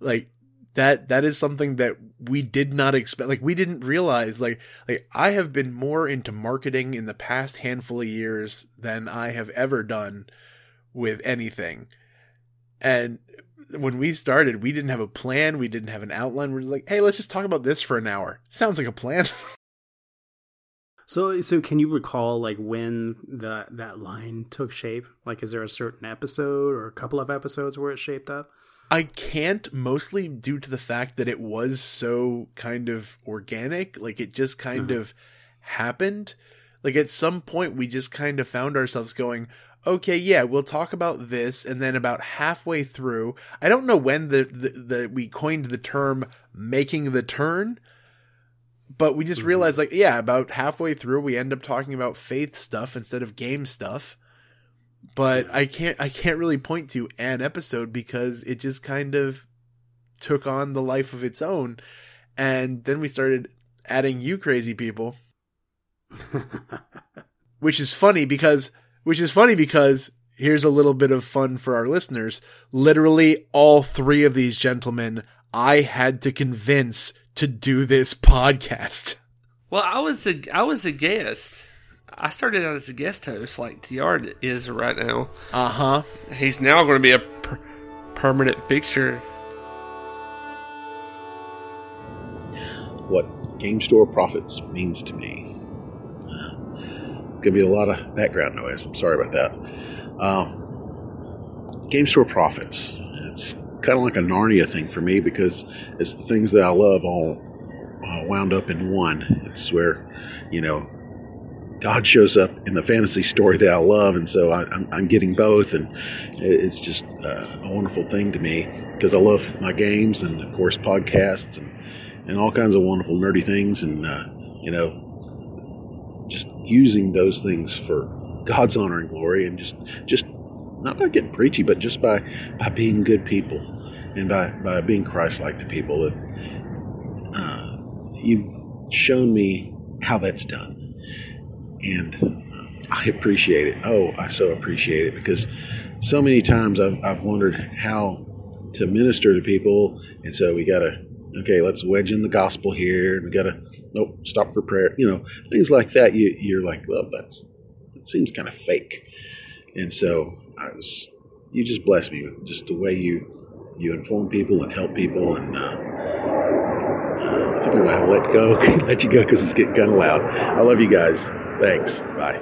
Like that that is something that we did not expect like we didn't realize like like I have been more into marketing in the past handful of years than I have ever done with anything. And when we started, we didn't have a plan, we didn't have an outline. We are like, "Hey, let's just talk about this for an hour." Sounds like a plan. *laughs* So, so can you recall like when that that line took shape? Like, is there a certain episode or a couple of episodes where it shaped up? I can't, mostly due to the fact that it was so kind of organic. Like, it just kind Uh-huh. of happened. Like, at some point, we just kind of found ourselves going, okay, yeah, we'll talk about this. And then about halfway through, I don't know when the, the, the we coined the term making the turn, but we just mm-hmm. realized, like, yeah, about halfway through, we end up talking about faith stuff instead of game stuff. But I can't I can't really point to an episode because it just kind of took on the life of its own and then we started adding you crazy people. *laughs* Which is funny because which is funny because here's a little bit of fun for our listeners literally all three of these gentlemen I had to convince to do this podcast *laughs* Well, I was a I was a guest. I started out as a guest host, like TR is right now. Uh huh. He's now going to be a per- permanent fixture. what game store prophets means to me. Gonna be a lot of background noise. I'm sorry about that. Uh, game store prophets. It's kind of like a Narnia thing for me because it's the things that I love all uh, wound up in one. It's where, you know, God shows up in the fantasy story that I love, and so I, I'm, I'm getting both, and it's just uh, a wonderful thing to me because I love my games and, of course, podcasts and and all kinds of wonderful nerdy things, and uh, you know, just using those things for God's honor and glory, and just just not by getting preachy, but just by by being good people and by by being Christ-like to people. That uh, you've shown me how that's done, and uh, I appreciate it. Oh, I so appreciate it because so many times I've I've wondered how to minister to people, and so we got to okay, let's wedge in the gospel here, and we got to nope, stop for prayer. You know, things like that. You you're like, well, that's it seems kind of fake, and so I was you just bless me with just the way you you inform people and help people, and uh, uh, I think I'm gonna let go, *laughs* let you go because it's getting kind of loud. I love you guys. Thanks. Bye.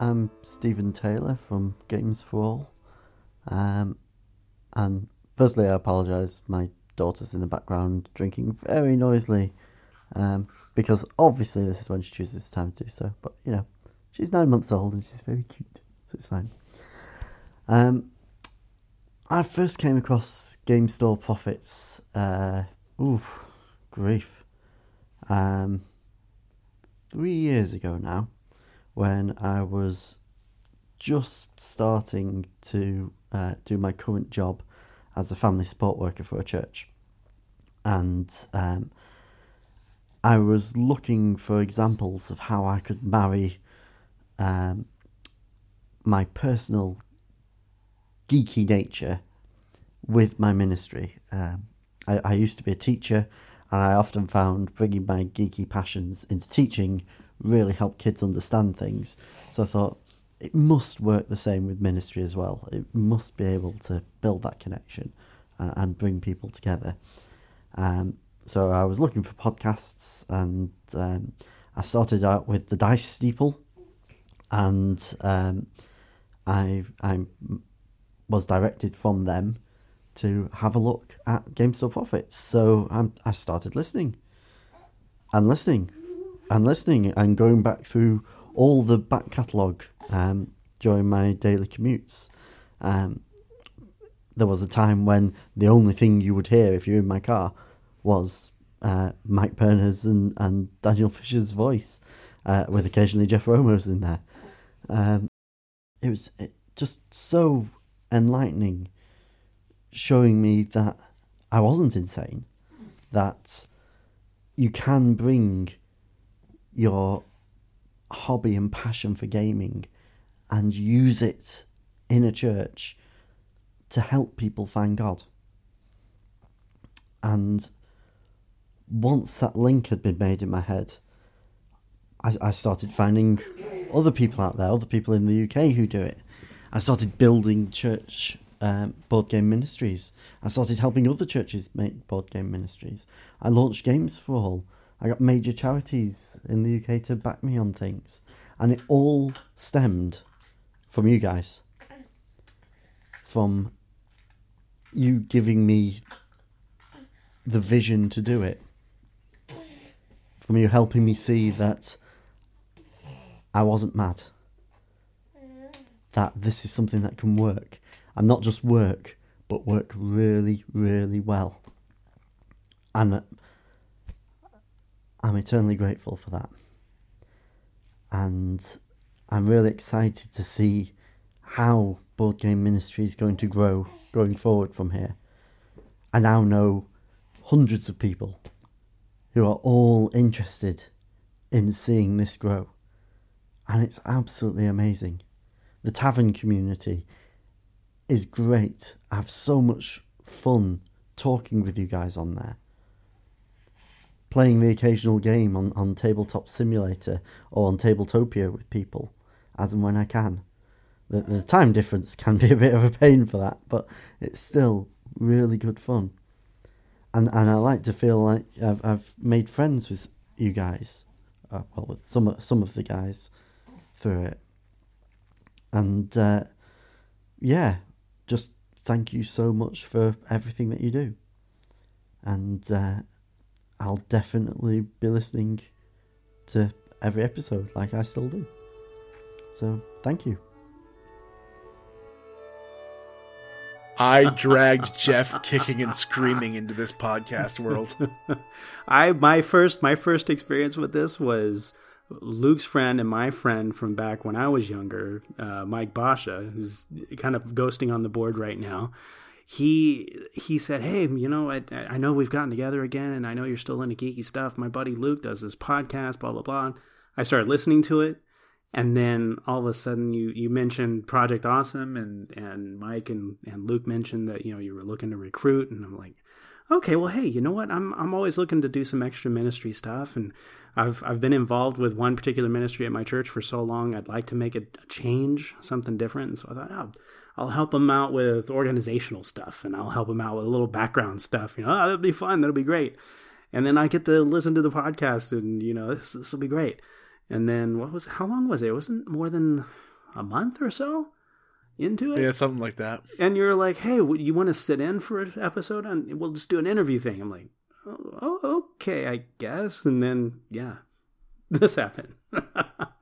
I'm Stephen Taylor from Games for All. Um, and firstly, I apologise. My daughter's in the background drinking very noisily. Um, because obviously this is when she chooses the time to do so. But you know, she's nine months old and she's very cute, so it's fine. Um, I first came across Game Store Prophets. Uh, ooh, grief. Um, three years ago now when I was just starting to uh, do my current job as a family support worker for a church, and um, I was looking for examples of how I could marry um, my personal geeky nature with my ministry. Um, I, I used to be a teacher, and I often found bringing my geeky passions into teaching really helped kids understand things. So I thought it must work the same with ministry as well. It must be able to build that connection and, and bring people together. Um, so I was looking for podcasts, and um, I started out with the Dice Steeple, and um, I I was directed from them to have a look at GameStore Prophets. So I'm, I started listening and listening and listening and going back through all the back catalogue um, during my daily commutes. Um, there was a time when the only thing you would hear if you're in my car was uh, Mike Perna's and, and Daniel Fisher's voice, uh, with occasionally Jeff Romo's in there. Um, it was just so enlightening showing me that I wasn't insane, that you can bring your hobby and passion for gaming and use it in a church to help people find God. And once that link had been made in my head, I, I started finding other people out there, other people in the UK who do it. I started building church um, board game ministries. I started helping other churches make board game ministries. I launched Games for All. I got major charities in the UK to back me on things. And it all stemmed from you guys. From you giving me the vision to do it. From you helping me see that I wasn't mad. That this is something that can work and not just work, but work really, really well. And I'm eternally grateful for that. And I'm really excited to see how Board Game Ministry is going to grow going forward from here. I now know hundreds of people who are all interested in seeing this grow. And it's absolutely amazing. The tavern community is great. I have so much fun talking with you guys on there. Playing the occasional game on, on Tabletop Simulator or on Tabletopia with people as and when I can. The, the time difference can be a bit of a pain for that, but it's still really good fun. And and I like to feel like I've, I've made friends with you guys, uh, well, with some some of the guys through it. And uh, yeah, just thank you so much for everything that you do. And uh, I'll definitely be listening to every episode like I still do. So, thank you. I dragged Jeff kicking and screaming into this podcast world. *laughs* I my first my first experience with this was Luke's friend and my friend from back when I was younger, uh, Mike Basha, who's kind of ghosting on the board right now. He he said, "Hey, you know, I I know we've gotten together again, and I know you're still into geeky stuff. My buddy Luke does this podcast, blah blah blah." I started listening to it, and then all of a sudden, you you mentioned Project Awesome, and and Mike and and Luke mentioned that you know you were looking to recruit, and I'm like, okay, well, hey, you know what? I'm I'm always looking to do some extra ministry stuff, and I've I've been involved with one particular ministry at my church for so long. I'd like to make a, a change, something different. And so I thought, oh, I'll help them out with organizational stuff, and I'll help them out with a little background stuff. You know, oh, that'll be fun. That'll be great. And then I get to listen to the podcast, and you know, this this will be great. And then what was how long was it? It wasn't more than a month or so into it. Yeah, something like that. And you're like, hey, you want to sit in for an episode? And we'll just do an interview thing. I'm like, oh, okay, I guess. And then, yeah, *laughs* this happened. *laughs*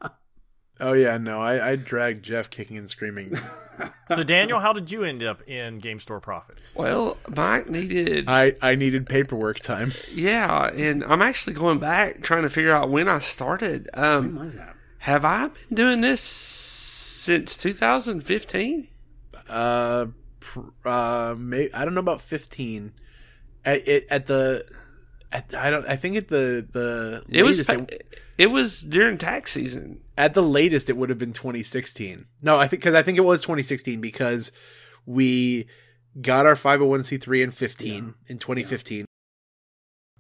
oh, yeah, no, I, I dragged Jeff kicking and screaming. *laughs* so, Daniel, how did you end up in Game Store Prophets? Well, Mike needed. I, I needed paperwork time. Yeah, and I'm actually going back trying to figure out when I started. Um, when was that? Have I been doing this since 2015? Uh, pr- uh, may, I don't know about fifteen. At, it, at the, at, I don't. I think at the the It was pa- it was during tax season. at the latest it would have been 2016. No, I think because I think it was 2016 because we got our 501c3 in 15 in 2015.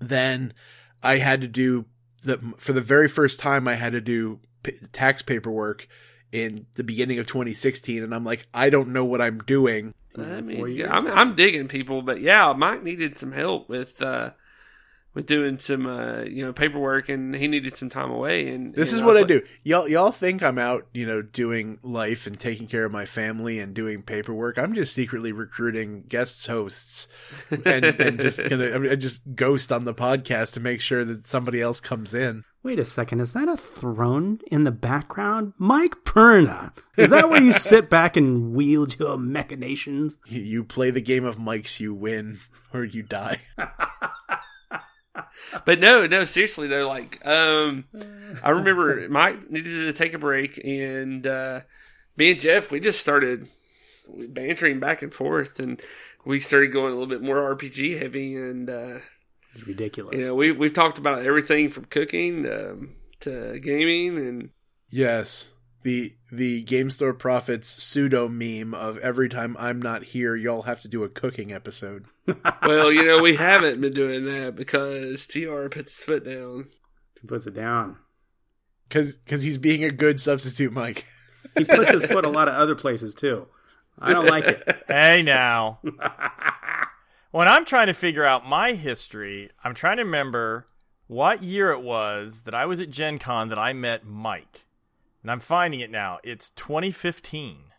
Then I had to do the for the very first time I had to do p- tax paperwork in the beginning of 2016 and I'm like I don't know what I'm doing. I mean, yeah, I'm, I'm digging people, but yeah, Mike needed some help with uh, with doing some uh, you know paperwork, and he needed some time away. And This and is what was I like- do. Y'all y'all think I'm out, you know, doing life and taking care of my family and doing paperwork. I'm just secretly recruiting guest hosts and, and just gonna *laughs* I mean, I just ghost on the podcast to make sure that somebody else comes in. Wait a second, is that a throne in the background? Mike Perna. Is that where you *laughs* sit back and wield your machinations? You- You play the game of mics, you win or you die. *laughs* But no, no, seriously though, like um I remember Mike needed to take a break and uh me and Jeff we just started bantering back and forth and we started going a little bit more RPG heavy and uh It's ridiculous. you know, we we've talked about everything from cooking um, to gaming and Yes. The the Game Store Prophets pseudo meme of every time I'm not here, y'all have to do a cooking episode. *laughs* well, you know, we haven't been doing that because TR puts his foot down. He puts it down. Cause, cause he's being a good substitute, Mike. He puts his foot a lot of other places too. I don't like it. *laughs* Hey now. *laughs* when I'm trying to figure out my history, I'm trying to remember what year it was that I was at Gen Con that I met Mike. And I'm finding it now. It's 2015.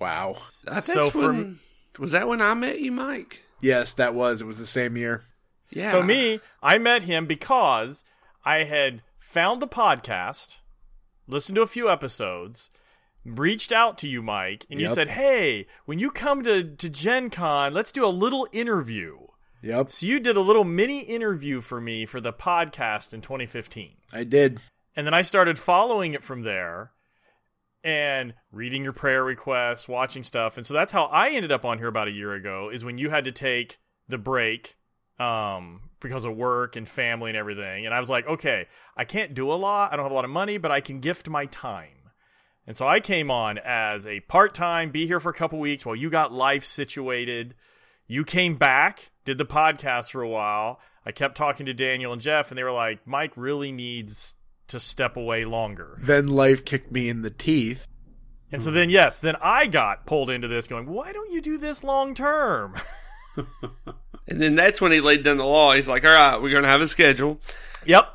Wow. I think So that's for- when, was that when I met you, Mike? Yes, that was. It was the same year. Yeah. So me, I met him because I had found the podcast, listened to a few episodes, reached out to you, Mike, and you said, "Hey, when you come to to Gen Con, let's do a little interview." Yep. So you did a little mini interview for me for the podcast in 2015. I did. And then I started following it from there and reading your prayer requests, watching stuff. And so that's how I ended up on here about a year ago is when you had to take the break um because of work and family and everything. And I was like, "Okay, I can't do a lot. I don't have a lot of money, but I can gift my time." And so I came on as a part-time, be here for a couple weeks while you got life situated. You came back, did the podcast for a while. I kept talking to Daniel and Jeff and they were like, "Mike really needs to step away longer." Then life kicked me in the teeth. And so then, yes, then I got pulled into this going, why don't you do this long term? *laughs* And then that's when he laid down the law. He's like, all right, we're going to have a schedule. yep.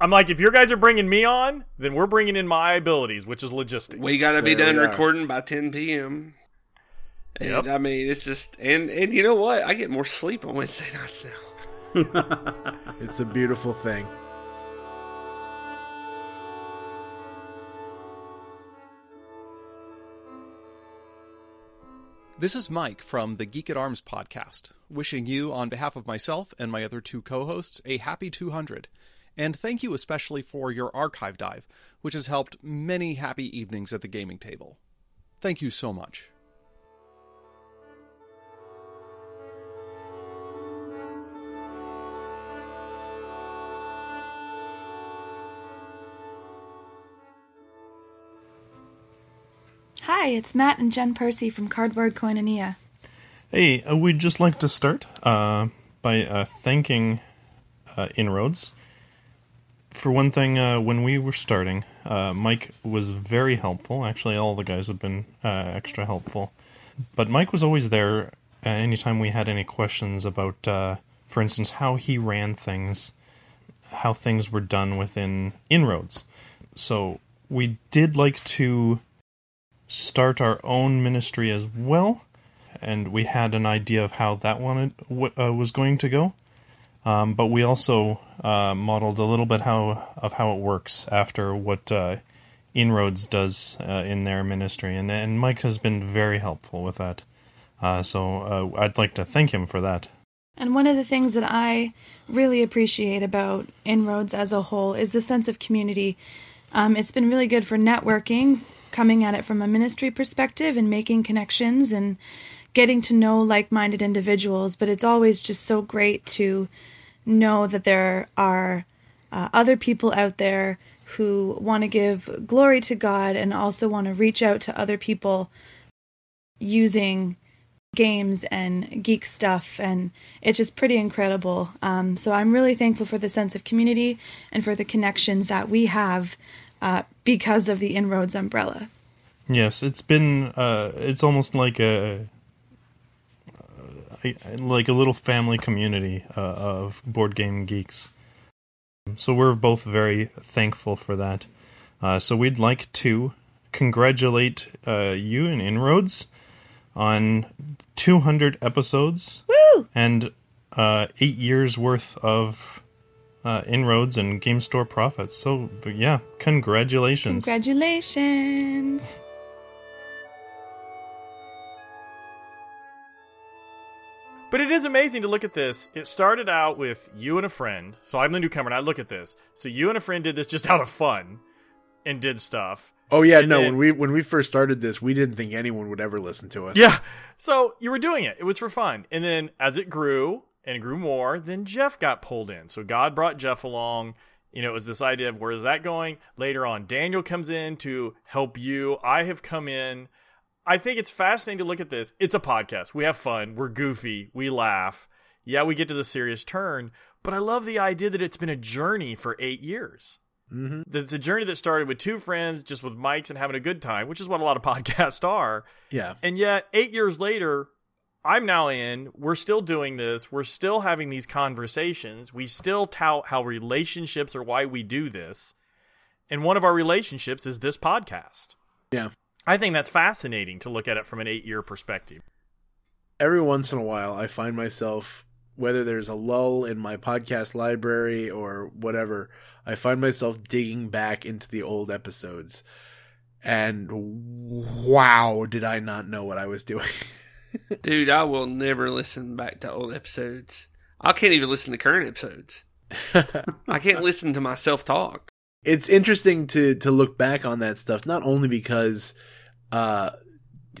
I'm like, if your guys are bringing me on, then we're bringing in my abilities, which is logistics. We got to be done recording by 10 p.m. And Yep. I mean, it's just, and, and you know what? I get more sleep on Wednesday *laughs* nights now. It's a beautiful thing. This is Mike from the Geek at Arms podcast, wishing you, on behalf of myself and my other two co hosts, a happy 200. And thank you especially for your archive dive, which has helped many happy evenings at the gaming table. Thank you so much. Hi, it's Matt and Jen Percy from Cardboard Koinonia. Hey, uh, we'd just like to start uh, by uh, thanking uh, Inroads. For one thing, uh, when we were starting, uh, Mike was very helpful. Actually, all the guys have been extra helpful. But Mike was always there anytime we had any questions about, for instance, how he ran things, how things were done within Inroads. So we did like to start our own ministry as well and we had an idea of how that one uh, was going to go. Um, but we also uh, modeled a little bit how of how it works after what uh, Inroads does uh, in their ministry, and and Mike has been very helpful with that. Uh, so uh, I'd like to thank him for that. And one of the things that I really appreciate about Inroads as a whole is the sense of community. Um, it's been really good for networking, coming at it from a ministry perspective and making connections and getting to know like-minded individuals, but it's always just so great to know that there are uh, other people out there who want to give glory to God and also want to reach out to other people using games and geek stuff and it's just pretty incredible. Um, so i'm really thankful for the sense of community and for the connections that we have uh, because of the inroads umbrella Yes, it's been. Uh, it's almost like a, like a little family community uh, of board game geeks. So we're both very thankful for that. Uh, so we'd like to congratulate uh, you and Inroads on 200 episodes Woo! and uh, eight years worth of uh, inroads and game store prophets. So yeah, congratulations. congratulations But it is amazing to look at this. It started out with you and a friend. So I'm the newcomer and I look at this. So you and a friend did this just *laughs* out of fun and did stuff. Oh yeah, And no. then- when we when we first started this, we didn't think anyone would ever listen to us. Yeah. So you were doing it. It was for fun. And then as it grew and grew more, then Jeff got pulled in. So God brought Jeff along. You know, it was this idea of where is that going? Later on, Daniel comes in to help you. I have come in. I think it's fascinating to look at this. It's a podcast. We have fun. We're goofy. We laugh. Yeah, we get to the serious turn. But I love the idea that it's been a journey for eight years. Mm-hmm. That It's a journey that started with two friends, just with mics and having a good time, which is what a lot of *laughs* podcasts are. Yeah. And yet, eight years later, I'm now in. We're still doing this. We're still having these conversations. We still tout how relationships are why we do this. And one of our relationships is this podcast. Yeah. I think that's fascinating to look at it from an eight year perspective. Every once in a while, I find myself, whether there's a lull in my podcast library or whatever, I find myself digging back into the old episodes. And wow, did I not know what I was doing? *laughs* Dude, I will never listen back to old episodes. I can't even listen to current episodes. I can't *laughs* listen to myself talk. it's interesting to to look back on that stuff not only because uh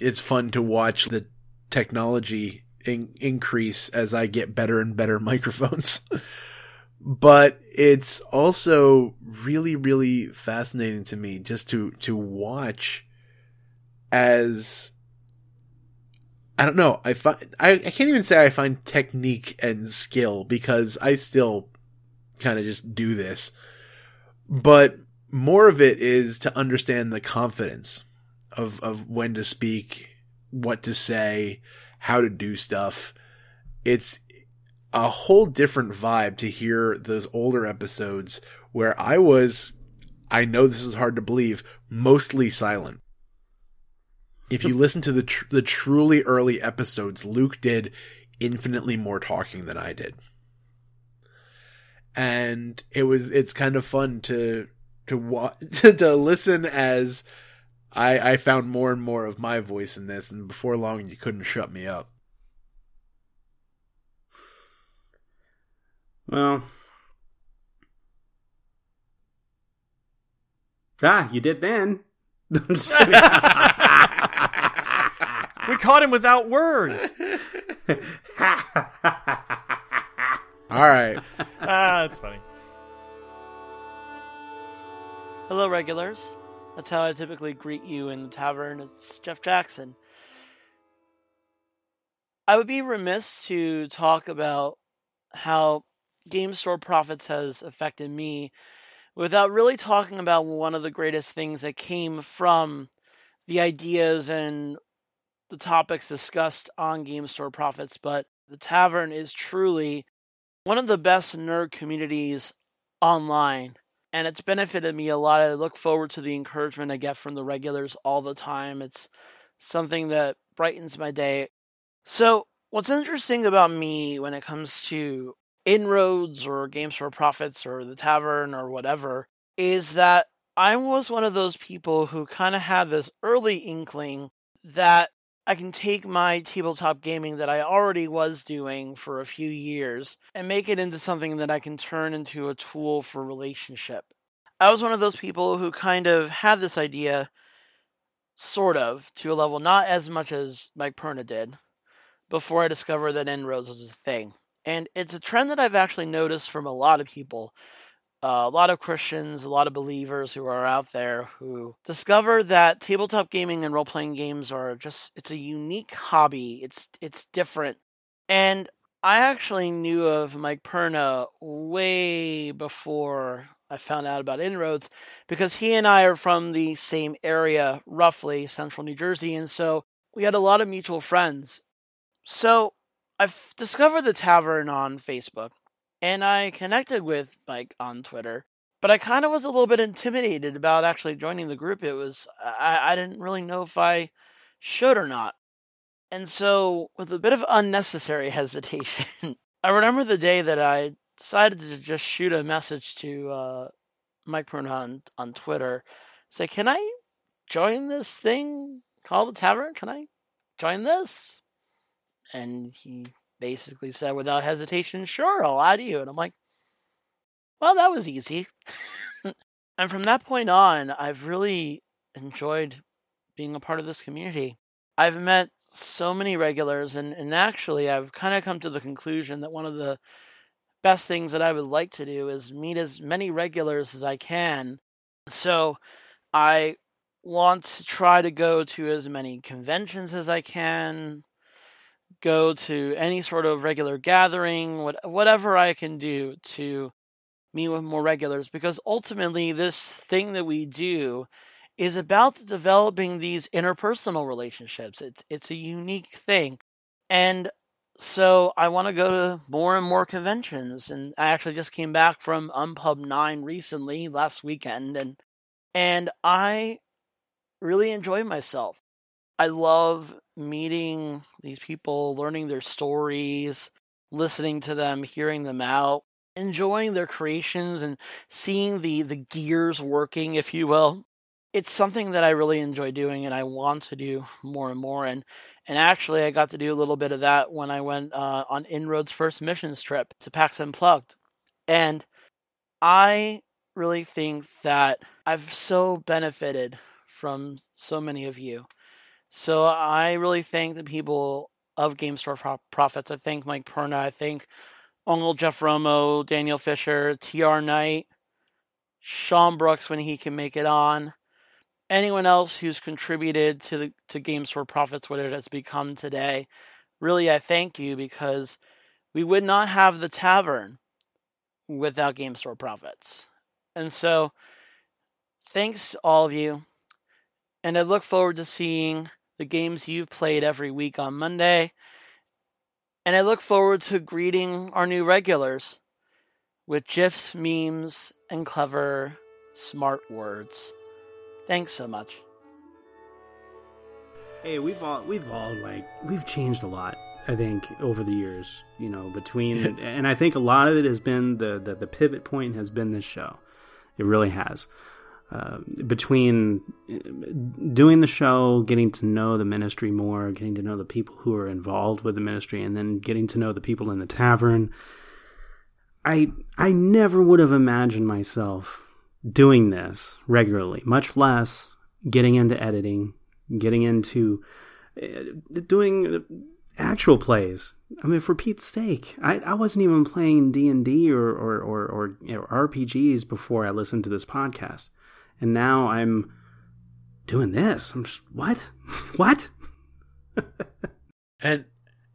it's fun to watch the technology in- increase as I get better and better *laughs* microphones but it's also really really fascinating to me just to to watch as I don't know I find I, I can't even say I find technique and skill because I still kind of just do this but more of it is to understand the confidence of of when to speak, what to say, how to do stuff. It's a whole different vibe to hear those older episodes where I was I know this is hard to believe, mostly silent. If you listen to the tr- the truly early episodes, Luke did infinitely more talking than I did and it was it's kind of fun to to wa- *laughs* to, to listen as I I found more and more of my voice in this, and before long you couldn't shut me up. Well. Ah, you did then. *laughs* *laughs* I'm just kidding. We caught him without words. *laughs* All right. ah, that's funny. Hello, regulars. That's how I typically greet you in the tavern. It's Jeff Jackson. I would be remiss to talk about how game store prophets has affected me without really talking about one of the greatest things that came from the ideas and the topics discussed on game store prophets. But the tavern is truly one of the best nerd communities online and it's benefited me a lot. I look forward to the encouragement I get from the regulars all the time. It's something that brightens my day. So, what's interesting about me when it comes to inroads or game store prophets or the tavern or whatever is that I was one of those people who kind of had this early inkling that I can take my tabletop gaming that I already was doing for a few years and make it into something that I can turn into a tool for relationship. I was one of those people who kind of had this idea, sort of, to a level, not as much as Mike Perna did, before I discovered that inroads was a thing. And it's a trend that I've actually noticed from a lot of people, uh, a lot of Christians, a lot of believers who are out there who discover that tabletop gaming and role playing games are just it's a unique hobby. It's it's different. And I actually knew of Mike Perna way before I found out about Inroads because he and I are from the same area, roughly, central New Jersey, and so we had a lot of mutual friends. So I've discovered the tavern on Facebook and I connected with Mike on Twitter, but I kind of was a little bit intimidated about actually joining the group. It was, I, I didn't really know if I should or not. And so, with a bit of unnecessary *laughs* hesitation, I remember the day that I decided to just shoot a message to uh, Mike Perna on, on Twitter, say, "Can I join this thing called the Tavern? Can I join this?" And he basically said, without hesitation, "Sure, I'll add you." And I'm like, "Well, that was easy." *laughs* and from that point on, I've really enjoyed being a part of this community. I've met so many regulars, and, and actually, I've kind of come to the conclusion that one of the best things that I would like to do is meet as many regulars as I can. So I want to try to go to as many conventions as I can, go to any sort of regular gathering, what, whatever I can do to meet with more regulars, because ultimately, this thing that we do is about developing these interpersonal relationships. It's it's a unique thing. And so I want to go to more and more conventions and I actually just came back from Unpub 9 recently last weekend and and I really enjoy myself. I love meeting these people, learning their stories, listening to them, hearing them out, enjoying their creations and seeing the the gears working if you will it's something that I really enjoy doing and I want to do more and more. And and actually, I got to do a little bit of that when I went uh, on Inroad's first missions trip to PAX Unplugged. And I really think that I've so benefited from so many of you. So I really thank the people of Game Store Pro- Prophets. I thank Mike Perna. I thank Uncle Jeff Romo, Daniel Fisher, TR Knight, Sean Brooks when he can make it on anyone else who's contributed to the to Game Store Prophets, what it has become today, really I thank you because we would not have the tavern without Game Store Prophets. And so thanks all of you. And I look forward to seeing the games you've played every week on Monday. And I look forward to greeting our new regulars with GIFs, memes, and clever, smart words. Thanks so much. Hey, we've all we've all like we've changed a lot. I think over the years, you know, between *laughs* and I think a lot of it has been the the, the pivot point has been this show. It really has. Uh, between uh, doing the show, getting to know the ministry more, getting to know the people who are involved with the ministry, and then getting to know the people in the tavern, I I never would have imagined myself doing this regularly, much less getting into editing, getting into uh, doing actual plays. I mean, for Pete's sake, I, I wasn't even playing D and D or or, or RPGs before I listened to this podcast, and now I'm doing this. I'm just what, *laughs* what? and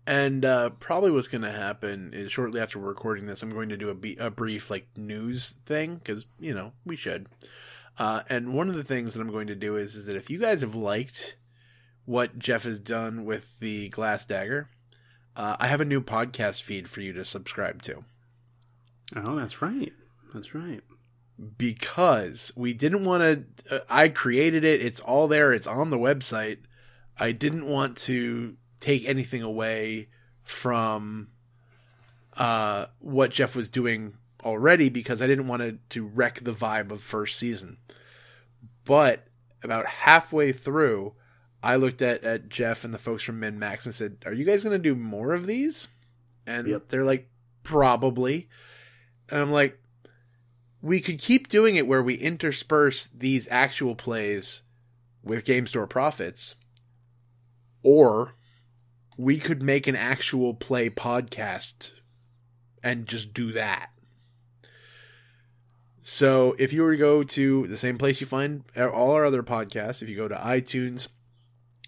and uh, probably what's going to happen is shortly after we're recording this, I'm going to do a, be- a brief like news thing because you know we should. Uh, and one of the things that I'm going to do is is that if you guys have liked what Jeff has done with the Glass Dagger, uh, I have a new podcast feed for you to subscribe to. Oh, that's right. That's right. Because we didn't want to. Uh, I created it. It's all there. It's on the website. I didn't want to take anything away from uh, what Jeff was doing already because I didn't want to, to wreck the vibe of first season. But about halfway through, I looked at, at Jeff and the folks from MinMax and said, Are you guys going to do more of these? And yep. they're like, Probably. And I'm like, We could keep doing it where we intersperse these actual plays with Game Store Prophets. Or we could make an actual play podcast and just do that. So if you were to go to the same place you find all our other podcasts, if you go to iTunes,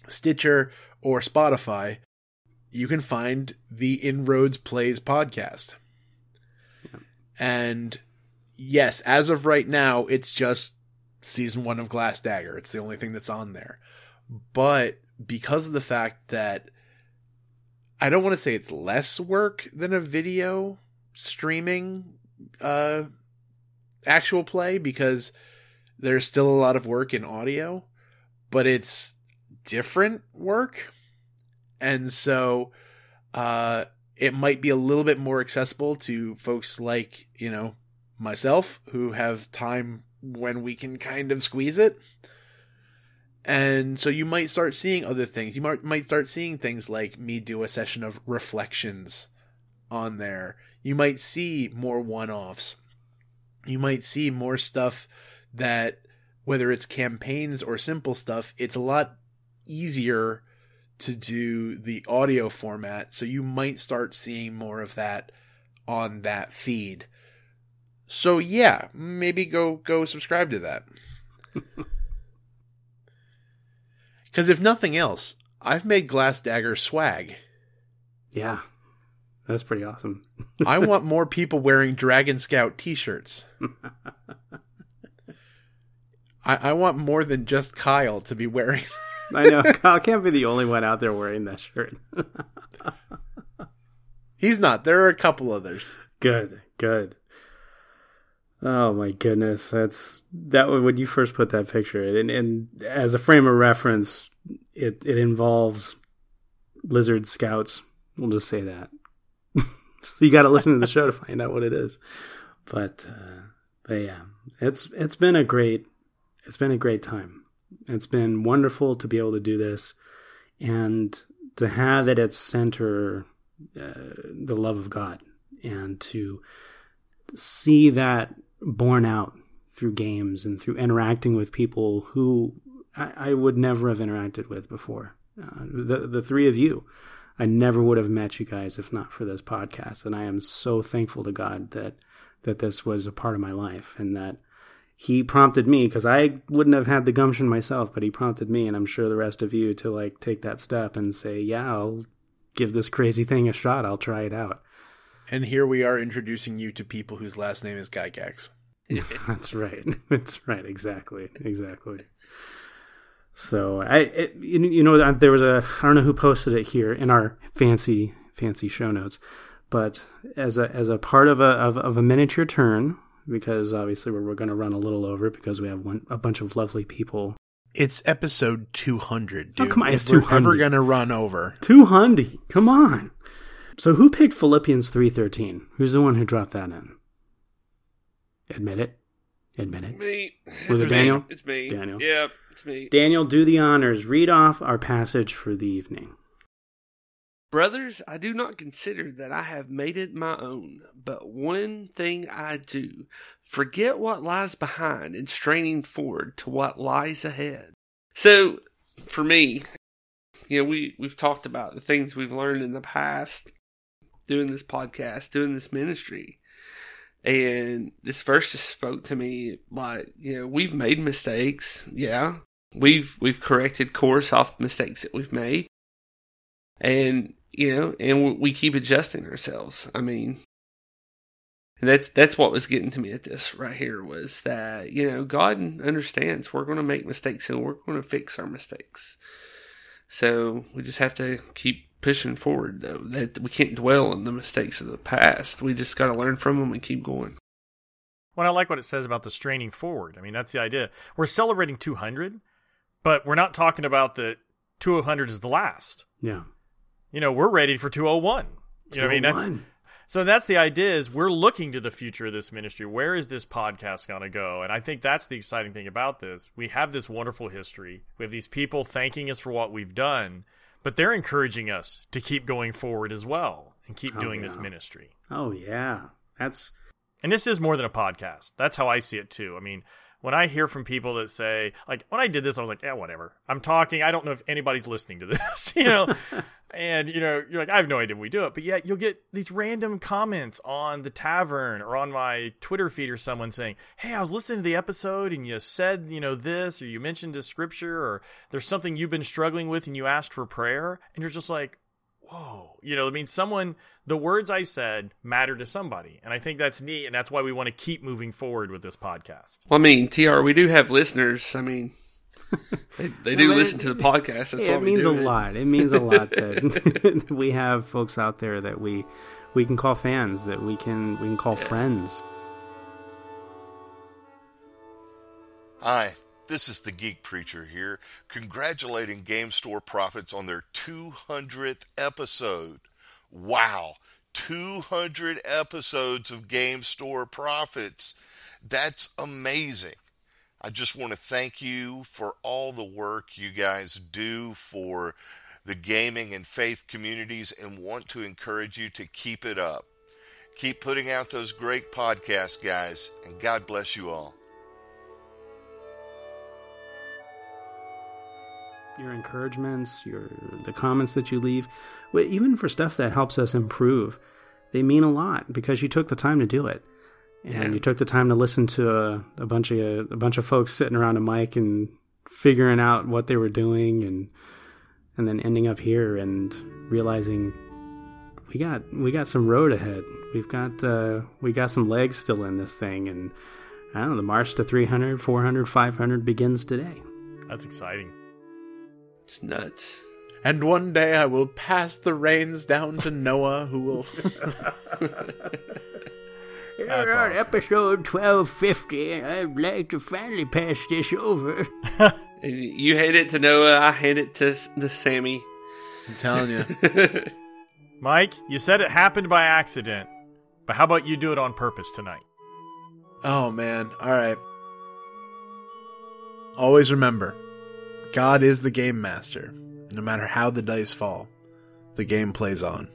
Stitcher, or Spotify, you can find the Inroads Plays podcast. And yes, as of right now, it's just season one of Glass Dagger. It's the only thing that's on there. But because of the fact that I don't want to say it's less work than a video streaming uh actual play because there's still a lot of work in audio, but it's different work. And so uh it might be a little bit more accessible to folks like, you know, myself who have time when we can kind of squeeze it. And so you might start seeing other things. You might might start seeing things like me do a session of reflections on there. You might see more one-offs. You might see more stuff that whether it's campaigns or simple stuff, it's a lot easier to do the audio format. So you might start seeing more of that on that feed. So yeah, maybe go go subscribe to that. *laughs* Cuz if nothing else, I've made Glass Dagger swag. Yeah. That's pretty awesome. *laughs* I want more people wearing Dragon Scout t-shirts. *laughs* I, I want more than just Kyle to be wearing I know Kyle can't be the only one out there wearing that shirt. He's not. There are a couple others. Good, good. Oh my goodness, that's that when you first put that picture, and, and as a frame of reference, it it involves lizard scouts. We'll just say that. *laughs* so you got to listen to the show to find out what it is. But uh, but yeah, it's it's been a great it's been a great time. It's been wonderful to be able to do this and to have at its center uh, the love of God and to see that borne out through games and through interacting with people who I, I would never have interacted with before. Uh, the the three of you, I never would have met you guys if not for this podcast, and I am so thankful to God that that this was a part of my life and that he prompted me because I wouldn't have had the gumption myself, but he prompted me, and I'm sure the rest of you to like take that step and say, "Yeah, I'll give this crazy thing a shot. I'll try it out." And here we are introducing you to people whose last name is Gygax. *laughs* That's right. *laughs* That's right. Exactly. Exactly. So I, it, you know, uh, there was a I don't know who posted it here in our fancy fancy show notes, but as a as a part of a of, of a miniature turn because obviously we're, we're going to run a little over because we have one, a bunch of lovely people. It's episode 200, dude. Oh, come on, if it's we're 200. ever going to run over. 200. Come on. So who picked Philippians 3:13? Who's the one who dropped that in? Admit it. Admit it. Me. Was It's it me. Daniel? It's me. Daniel. Yeah, it's me. Daniel, do the honors. Read off our passage for the evening. Brothers, I do not consider that I have made it my own, but one thing I do forget what lies behind and straining forward to what lies ahead. So, for me, you know, we, we've talked about the things we've learned in the past doing this podcast, doing this ministry. And this verse just spoke to me like, you know, we've made mistakes. Yeah. We've, we've corrected course off mistakes that we've made. And, you know, and we keep adjusting ourselves. I mean, that's, that's what was getting to me at this right here was that, you know, God understands we're going to make mistakes and we're going to fix our mistakes. So we just have to keep pushing forward though. That we can't dwell on the mistakes of the past. We just got to learn from them and keep going. Well, I like what it says about the straining forward. I mean, that's the idea. We're celebrating 200, but we're not talking about the 200 is the last. Yeah. You know, we're ready for 201. You know what I mean? That's, 201. so that's the idea is we're looking to the future of this ministry. Where is this podcast going to go? And I think that's the exciting thing about this. We have this wonderful history. We have these people thanking us for what we've done, but they're encouraging us to keep going forward as well and keep Oh, doing this ministry. Oh yeah. That's And this is more than a podcast. That's how I see it too. I mean, when I hear from people that say, like, when I did this, I was like, yeah, whatever. I'm talking. I don't know if anybody's listening to *laughs* this, you know? *laughs* and, you know, you're like, I have no idea if we do it. But yet you'll get these random comments on the tavern or on my Twitter feed or someone saying, hey, I was listening to the episode and you said, you know, this or you mentioned a scripture or there's something you've been struggling with and you asked for prayer. And you're just like, whoa, you know, I mean, someone, the words I said matter to somebody. And I think that's neat. And that's why we want to keep moving forward with this podcast. Well, I mean, TR, we do have listeners. I mean, *laughs* they, they do Well, listen it- to the podcast. That's it means do a it. lot. It means a lot that *laughs* *laughs* we have folks out there that we we can call fans, that we can we can call friends. Hi, this is the Geek Preacher here, congratulating Game Store Prophets on their 200th episode. Wow, 200 episodes of Game Store Prophets. That's amazing. I just want to thank you for all the work you guys do for the gaming and faith communities and want to encourage you to keep it up. Keep putting out those great podcasts, guys, and God bless you all. Your encouragements, your the comments that you leave, even for stuff that helps us improve, they mean a lot because you took the time to do it, and Yeah. you took the time to listen to a, a bunch of a bunch of folks sitting around a mic and figuring out what they were doing, and and then ending up here and realizing we got we got some road ahead. We've got uh, we got some legs still in this thing, and I don't know. The march to 300, 400, 500 begins today. That's exciting. It's nuts. And one day I will pass the reins down to Noah, who will. *laughs* All right, episode 1250. I'd like to finally pass this over. *laughs* You hand it to Noah, I hand it to, to Sammy. I'm telling you. *laughs* Mike, you said it happened by accident, but how about you do it on purpose tonight? Oh man. All right. Always remember, God is the game master. No matter how the dice fall, the game plays on.